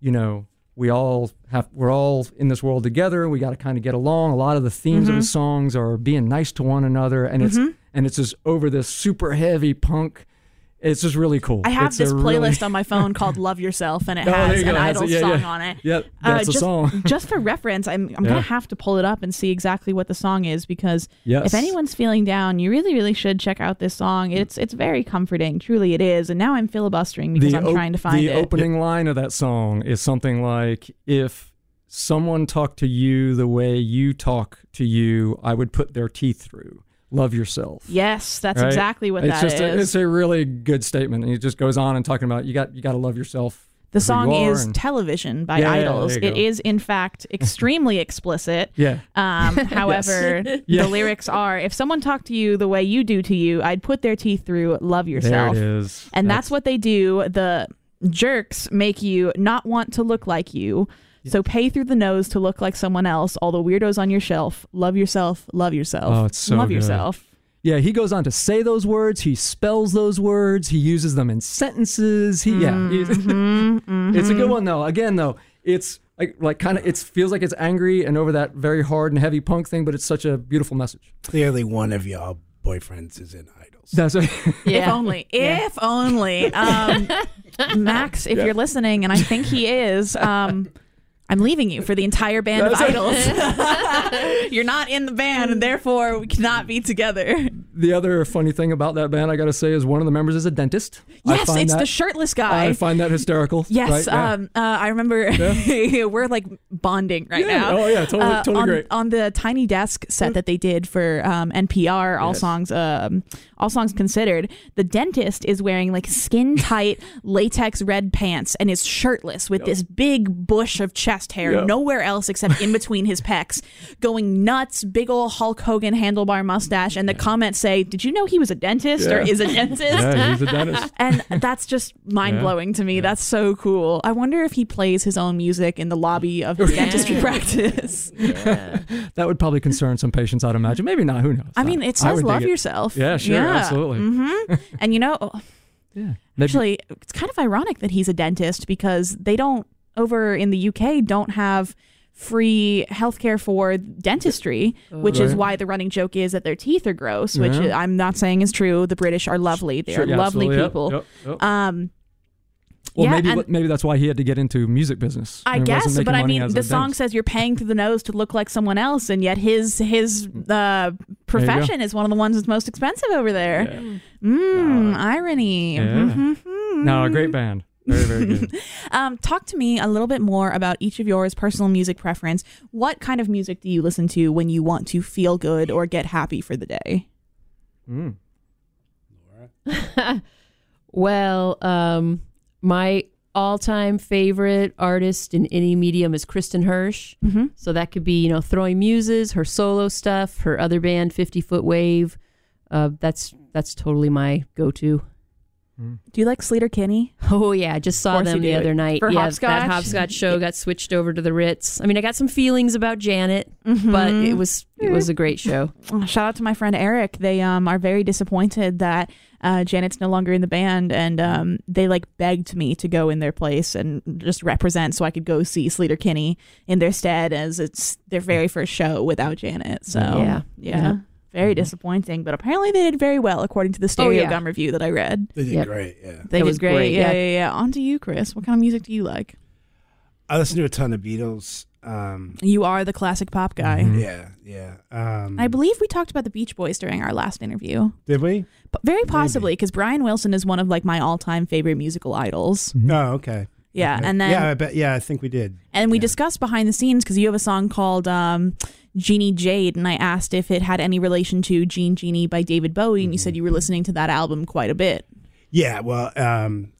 you know we all have we're all in this world together. We got to kind of get along. A lot of the themes of Mm-hmm. the songs are being nice to one another and it's and it's just over this super heavy punk it's just really cool I have It's a this really- playlist on my phone called "Love Yourself," and it Oh, has an go. It has Idol. Yeah, song yeah. on it. Yep, Uh, that's the just, song. just for reference, I'm I'm Yeah. gonna have to pull it up and see exactly what the song is because Yes. if anyone's feeling down, you really really should check out this song. It's it's very comforting, truly it is. And now I'm filibustering because I'm op- trying to find the it. opening line of that song is something like if someone talked to you the way you talk to you i would put their teeth through love yourself yes, that's Right? exactly what it's that just is. A, it's a really good statement and he just goes on and talking about you got you got to love yourself the song is and- "Television" by Yeah, yeah, IDLES. you It is in fact extremely explicit. yeah Um, however, Yeah. the lyrics are: "If someone talked to you the way you do to you, I'd put their teeth through. Love yourself." there yourself." it is And that's, what they do. The jerks make you not want to look like you. So pay through the nose to look like someone else. All the weirdos on your shelf. Love yourself. Love yourself. Oh, it's so love good. yourself. yeah he goes on to say those words he spells those words he uses them in sentences he yeah Mm-hmm, it's a good one though again though it's like like kind of it feels like it's angry and over that very hard and heavy punk thing but it's such a beautiful message Clearly, one of y'all boyfriends is in IDLES. that's what, If only. If only. Um, Max, if you're listening, and I think he is. Um, I'm leaving you for the entire band of IDLES. You're not in the band, and therefore we cannot be together. the other funny thing about that band i gotta say is one of the members is a dentist Yes, it's that- the shirtless guy. i find that hysterical Yes, right? Yeah. um, uh, I remember we're like bonding right Yeah. now. Oh, yeah, totally- Uh, totally on, great. On the Tiny Desk set that they did for um, NPR, all Yes. songs, um, all songs considered, the dentist is wearing like skin tight latex red pants and is shirtless with this big bush of chest hair, Yep. nowhere else except in between his pecs, going nuts, big old Hulk Hogan handlebar mustache, and the comments say, "Did you know he was a dentist or is a dentist?" yeah he's a dentist. And that's just mind blowing to me. That's so cool. I wonder if he plays his own music in the lobby of his dentistry practice. that would probably concern some patients i'd imagine. Maybe not. Who knows? I mean, it says love it. yourself. yeah sure. Absolutely. Hmm and you know, yeah. Maybe- actually, it's kind of ironic that he's a dentist because they don't over in the UK don't have free healthcare for dentistry, which is why the running joke is that their teeth are gross, which Yeah. I'm not saying is true. The British are lovely. They Sure, are yeah, lovely. Yep, people. yep, yep. Um, well yeah, maybe maybe that's why he had to get into music business I guess, but I mean, the song dentist. says you're paying through the nose to look like someone else, and yet his his uh, profession is one of the ones that's most expensive over there. Mmm, irony. Yeah. Mhm. no a great band very very good Um, talk to me a little bit more about each of yours personal music preference. What kind of music do you listen to when you want to feel good or get happy for the day? Mm. Well, um, my all-time favorite artist in any medium is Kristin Hersh. Mhm. So that could be, you know, Throwing Muses, her solo stuff, her other band, Fifty Foot Wave. Uh, that's that's totally my go-to. Do you like Sleater Kinney? Oh yeah, I just saw them the other night. For yeah, Hopscotch? that hopscotch show got switched over to the Ritz. I mean, I got some feelings about Janet, but Mhm. it was it was a great show. Oh, Shout out to my friend Eric. They um are very disappointed that uh, Janet's no longer in the band, and um they like begged me to go in their place and just represent, so I could go see Sleater Kinney in their stead, as it's their very first show without Janet. So Yeah. yeah. Yeah. Very disappointing, but apparently they did very well according to the Oh, Stereo yeah. Gum review that I read. They did Yep. great. Yeah. They It did was great. great, Yeah, yeah. yeah, yeah. On to you, Chris. What kind of music do you like? I listen to a ton of Beatles. Um, You are the classic pop guy. Mhm. yeah, yeah. Um, I believe we talked about the Beach Boys during our last interview. did we? But very possibly because Brian Wilson is one of like my all-time favorite musical idols. Oh, okay. Yeah, Okay. and then yeah, I bet. Yeah, I think we did. and we yeah. discussed behind the scenes because you have a song called um, "Jeannie Jade," and I asked if it had any relation to Jean Genie" by David Bowie, and you said you were listening to that album quite a bit. Yeah, well, um,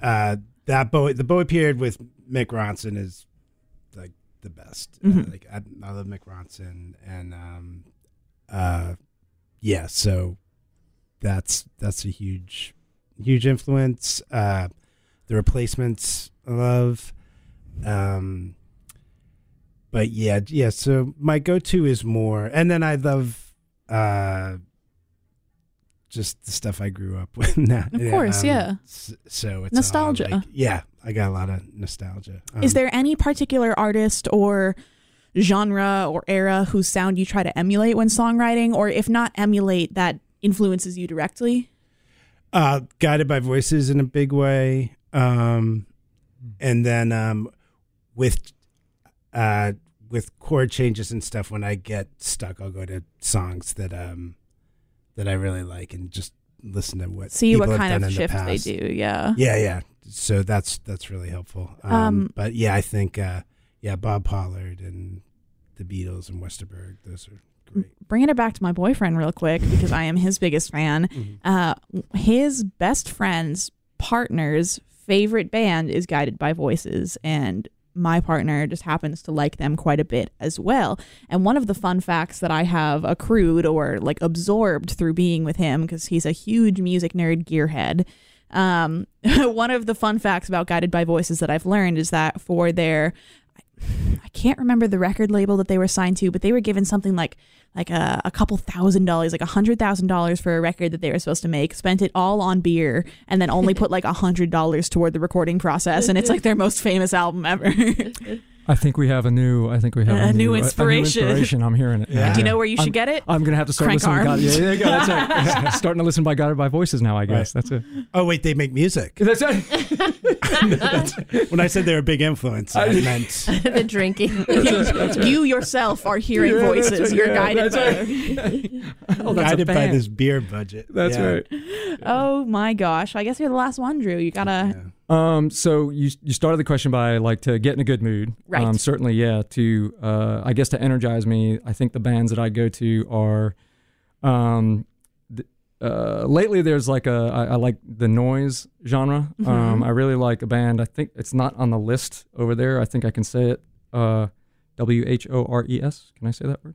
uh, that Bowie, the Bowie period with Mick Ronson is like the best. Uh, Mhm. like I, I love Mick Ronson, and um, uh, yeah, so that's that's a huge, huge influence. Uh, the Replacements, I love. Um, but yeah, yeah. So my go-to is more, and then I love. Uh, just the stuff I grew up with. now. Of course, yeah. So it's all, Nostalgia. like- yeah, I got a lot of nostalgia. is Um, there any particular artist or genre or era whose sound you try to emulate when songwriting, or if not emulate, that influences you directly? uh, guided by voices in a big way, um, and then um, with uh, with chord changes and stuff. When I get stuck, I'll go to songs that um, that I really like and just listen to what See people what kind of in the they do. Yeah. Yeah, yeah. So that's that's really helpful. Um, Um, but yeah, I think uh, yeah, Bob Pollard and the Beatles and Westerberg. Those are great. bringing it back to my boyfriend real quick because I am his biggest fan. Mhm. Uh, his best friend's partner's favorite band is Guided by Voices, and my partner just happens to like them quite a bit as well. And one of the fun facts that I have accrued or like absorbed through being with him because he's a huge music nerd gearhead. Um, one of the fun facts about Guided by Voices that I've learned is that for their I can't remember the record label that they were signed to, but they were given something like like a, a couple thousand dollars, like a hundred thousand dollars for a record that they were supposed to make. Spent it all on beer, and then only put like a hundred dollars toward the recording process, and it's like their most famous album ever. I think we have a new. I think we have A a, new a- inspiration. A, new inspiration. I'm hearing it. Yeah. Do you know where you should I'm- get it? I'm gonna have to start Crank listening. To God, arms. yeah, there you go. That's right. Starting to listen by Guided by Voices now. I guess that's it. Oh wait, they make music. That's right. when I said they're a big influence, I meant the drinking. you yourself are hearing Yeah, voices. right, You're yeah, guided that's by. right. oh, that's guided by this beer budget. That's Yeah. right. Oh my gosh! I guess you're the last one, Drew. You gotta. Um, so you you started the question by like to get in a good mood. Right. Um, certainly, yeah. To uh, I guess to energize me, I think the bands that I go to are, um, th- uh, lately there's like a I, I like the noise genre. Um, Mhm. I really like a band. I think it's not on the list over there. I think I can say it. Uh, W H O R E S. Can I say that word?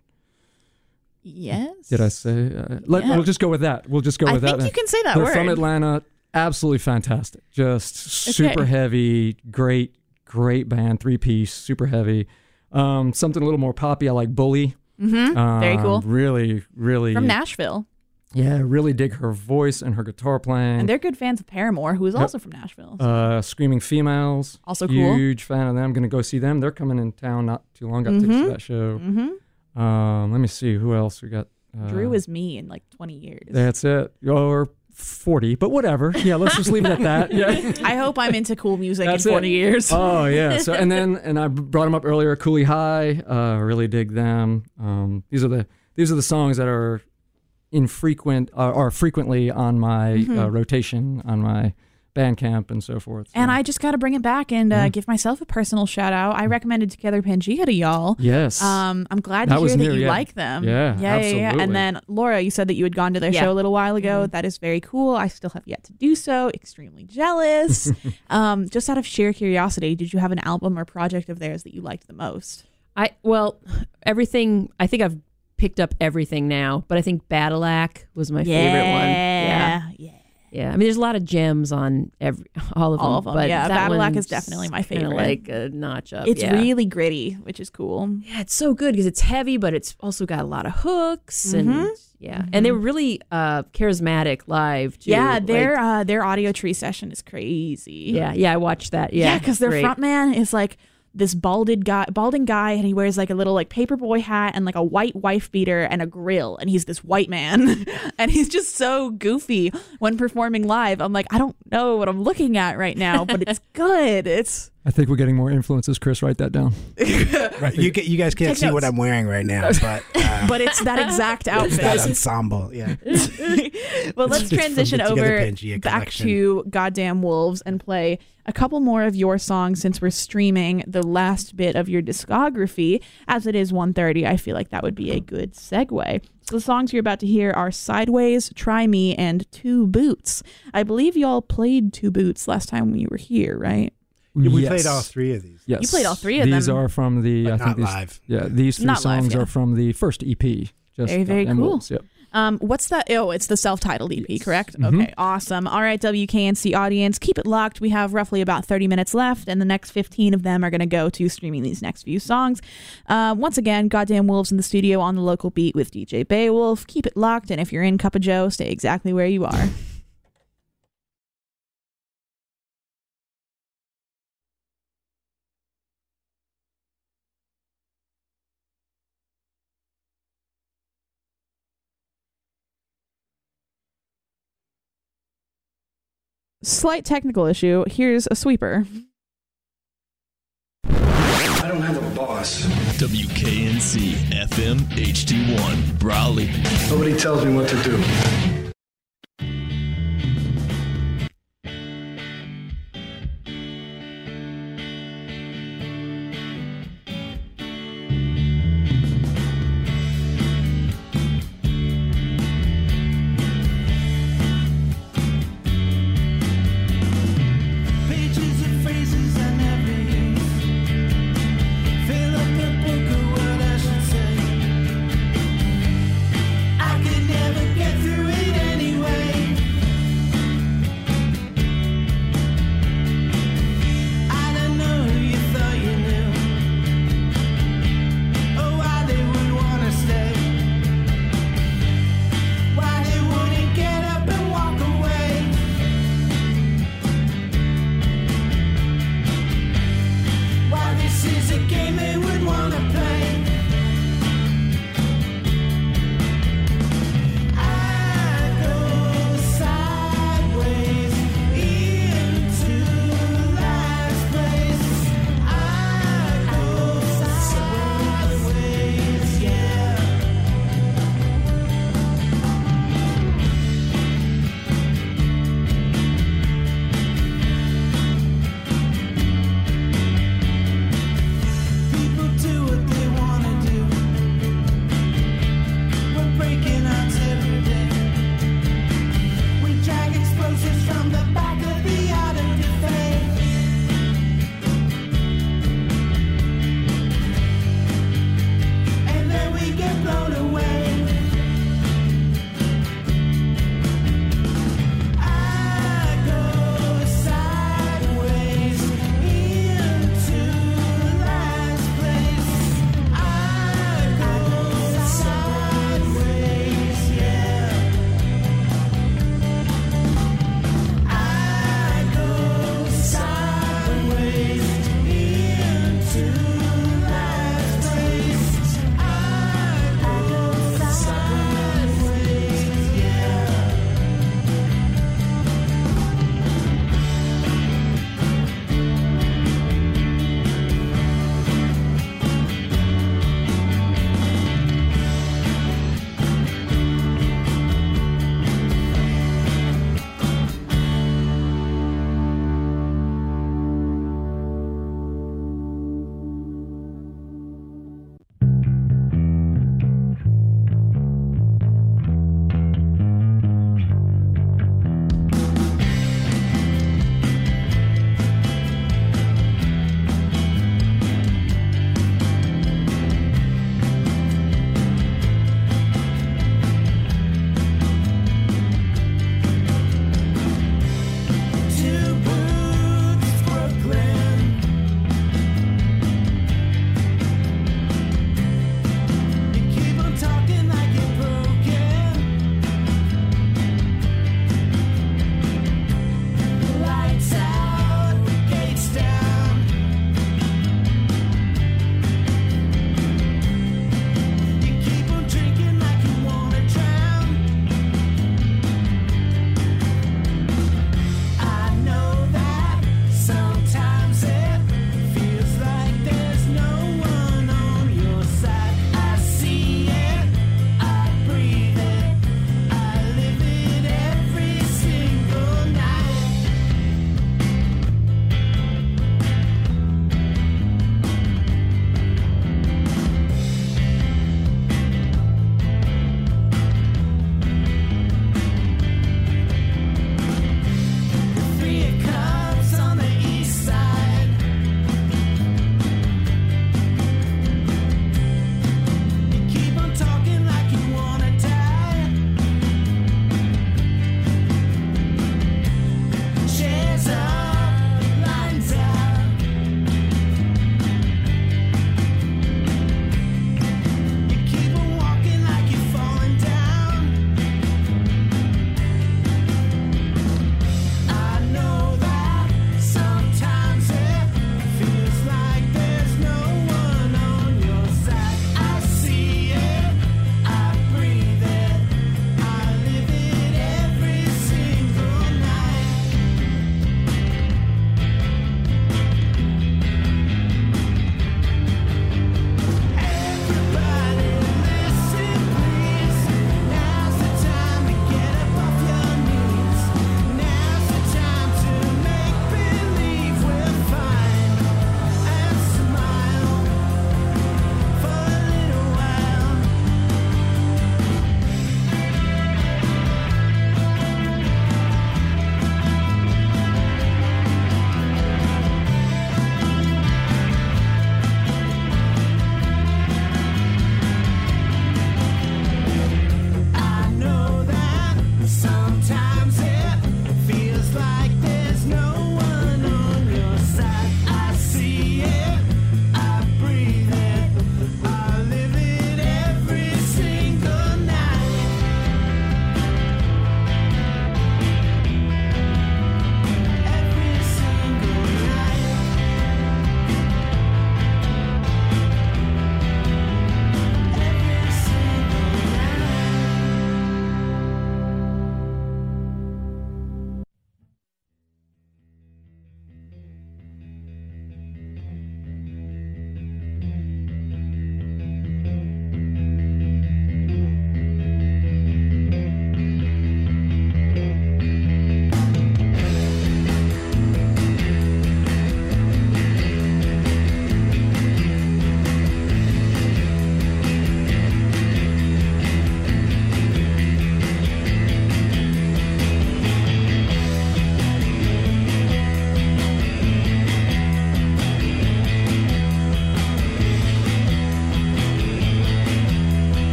Yes. Did I say? Uh, let, Yeah. We'll just go with that. We'll just go with think that. then. you can say that They're word. from Atlanta. Absolutely fantastic. Just super Okay. heavy. Great, great band. Three piece. Super heavy. Um, something a little more poppy. I like Bully. Mm-hmm. Very Um, cool. Really, really. From Nashville, Yeah, really dig her voice and her guitar playing. and they're good fans of Paramore, who is Yep. also from Nashville. so- uh, Screaming Females. Also cool. Huge fan of them. Going to go see them. They're coming in town not too long. Got tickets Mhm. to that show. mm-hmm. Um, let me see who else we got. Uh, Drew is me in like 20 years. That's it. Or 40, but whatever. Yeah, let's just leave it at that. Yeah. I hope I'm into cool music That's in it. 20 years. Oh yeah. So and then and I brought them up earlier. Cooley High. Uh, really dig them. Um, these are the these are the songs that are infrequent uh, are frequently on my uh, Mhm. rotation on my Bandcamp and so forth. So- And I just got to bring it back and uh, Yeah. give myself a personal shout out. I recommended Together Pangea to y'all. yes. Um, I'm glad to That hear was that new, you yeah. like them. Yeah, yeah, yeah, yeah. absolutely. And then Laura, you said that you had gone to their Yeah. show a little while ago. Mm-hmm. That is very cool. I still have yet to do so. Extremely jealous. um, just out of sheer curiosity, did you have an album or project of theirs that you liked the most? I well, everything. I think I've picked up everything now, but I think Badillac was my favorite one. Yeah, yeah. Yeah, I mean, there's a lot of gems on every all of them. All of them, but yeah. that Battle one's is definitely my favorite. like a notch up. It's yeah. really gritty, which is cool. yeah, it's so good because it's heavy, but it's also got a lot of hooks and Mhm. yeah, and they were really uh, charismatic live too. Yeah, Like, their uh, their Audiotree session is crazy. yeah, yeah. I watched that. Yeah, Yeah, because their great. front man is like this balded guy, balding guy, and he wears like a little like paperboy hat and like a white wife beater and a grill, and he's this white man, and he's just so goofy when performing live. I'm like, I don't know what I'm looking at right now, but it's good. It's I think we're getting more influences. Chris, write that down. Right, you, ca- you guys can't Take see what. I'm wearing right now, but uh, but it's that exact it's outfit. that ensemble. Yeah. well, let's It's transition over back to Goddamn Wolves and play a couple more of your songs since we're streaming the last bit of your discography. As it is 1.30, I feel like that would be a good segue. So the songs you're about to hear are Sideways, Try Me, and Two Boots. I believe y'all played Two Boots last time we were here, right? Yeah, we Yes. played all three of these. Yes. You played all three of these them. These are from the. But I not think these, live. Yeah, these three Not live, songs yeah. are from the first EP. Just Very, very cool. Yep. Um, what's that? Oh, it's the self-titled EP, correct? Mhm. Okay, awesome. All right, WKNC audience, keep it locked. We have roughly about 30 minutes left, and the next 15 of them are going to go to streaming these next few songs. Uh, once again, Goddamn Wolves in the studio on the local beat with DJ Beowvlf. Keep it locked, and if you're in Cup of Joe, stay exactly where you are. Slight technical issue. Here's a sweeper. I don't have a boss. WKNC FM HD1 Raleigh. Nobody tells me what to do.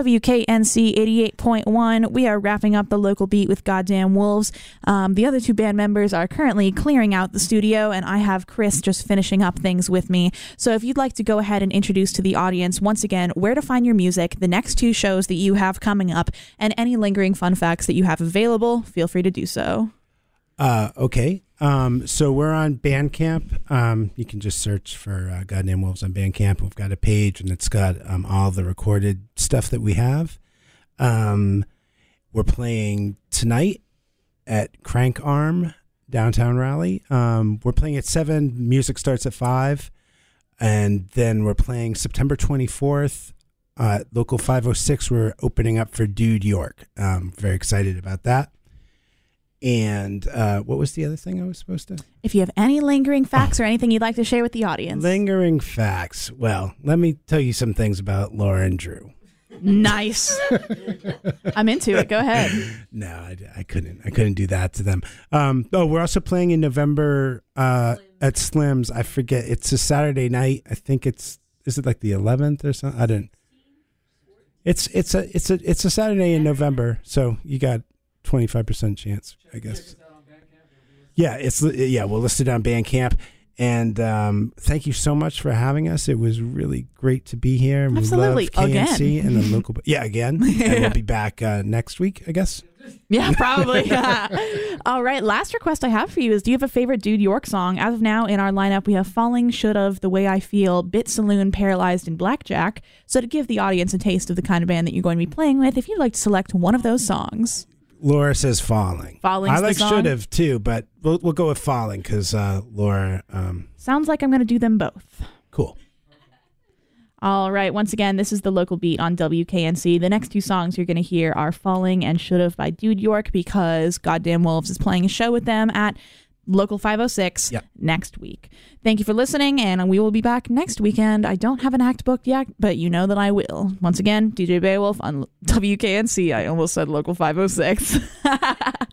WKNC 88.1. We are wrapping up the local beat with Goddamn Wolves. Um, the other two band members are currently clearing out the studio, and I have Chris just finishing up things with me. So if you'd like to go ahead and introduce to the audience once again where to find your music, the next two shows that you have coming up, and any lingering fun facts that you have available, feel free to do so. Uh, okay. Um, so we're on Bandcamp. Um, you can just search for uh, Goddamn Wolves on Bandcamp. We've got a page and it's got um, all the recorded stuff that we have. Um, we're playing tonight at Crank Arm downtown Raleigh. Um, we're playing at seven. Music starts at five, and then we're playing September twenty fourth. Uh, local 506 we're opening up for dude york um, very excited about that and uh, what was the other thing I was supposed to? If you have any lingering facts or anything you'd like to share with the audience, Lingering facts. Well, let me tell you some things about Laura and Drew. nice. I'm into it. Go ahead. No, I, I couldn't. I couldn't do that to them. Um, oh, we're also playing in November uh, at Slim's. I forget. It's a Saturday night. I think it's. Is it like the 11th or something? I didn't. It's it's a it's a it's a Saturday in November, so you got twenty five percent chance, I guess. Yeah, it's yeah. We'll list it on Bandcamp. And um, thank you so much for having us. It was really great to be here. and Absolutely. We love KNC Again. and the local. Yeah, again. And we'll be back uh, next week, I guess. Yeah, probably. All right. Last request I have for you is do you have a favorite Dude York song? As of now, in our lineup, we have Falling, Should Have, The Way I Feel, Bit Saloon, Paralyzed, and Blackjack. So, to give the audience a taste of the kind of band that you're going to be playing with, if you'd like to select one of those songs. Laura says falling. Falling's I like should have too, but we'll we'll go with falling because uh, Laura. Um, Sounds like I'm going to do them both. Cool. All right. Once again, this is the local beat on WKNC. The next two songs you're going to hear are Falling and Should Have by Dude York because Goddamn Wolves is playing a show with them at Local 506 next week. Thank you for listening, and we will be back next weekend. I don't have an act booked yet, but you know that I will. Once again, DJ Beowvlf on WKNC. I almost said Local 506.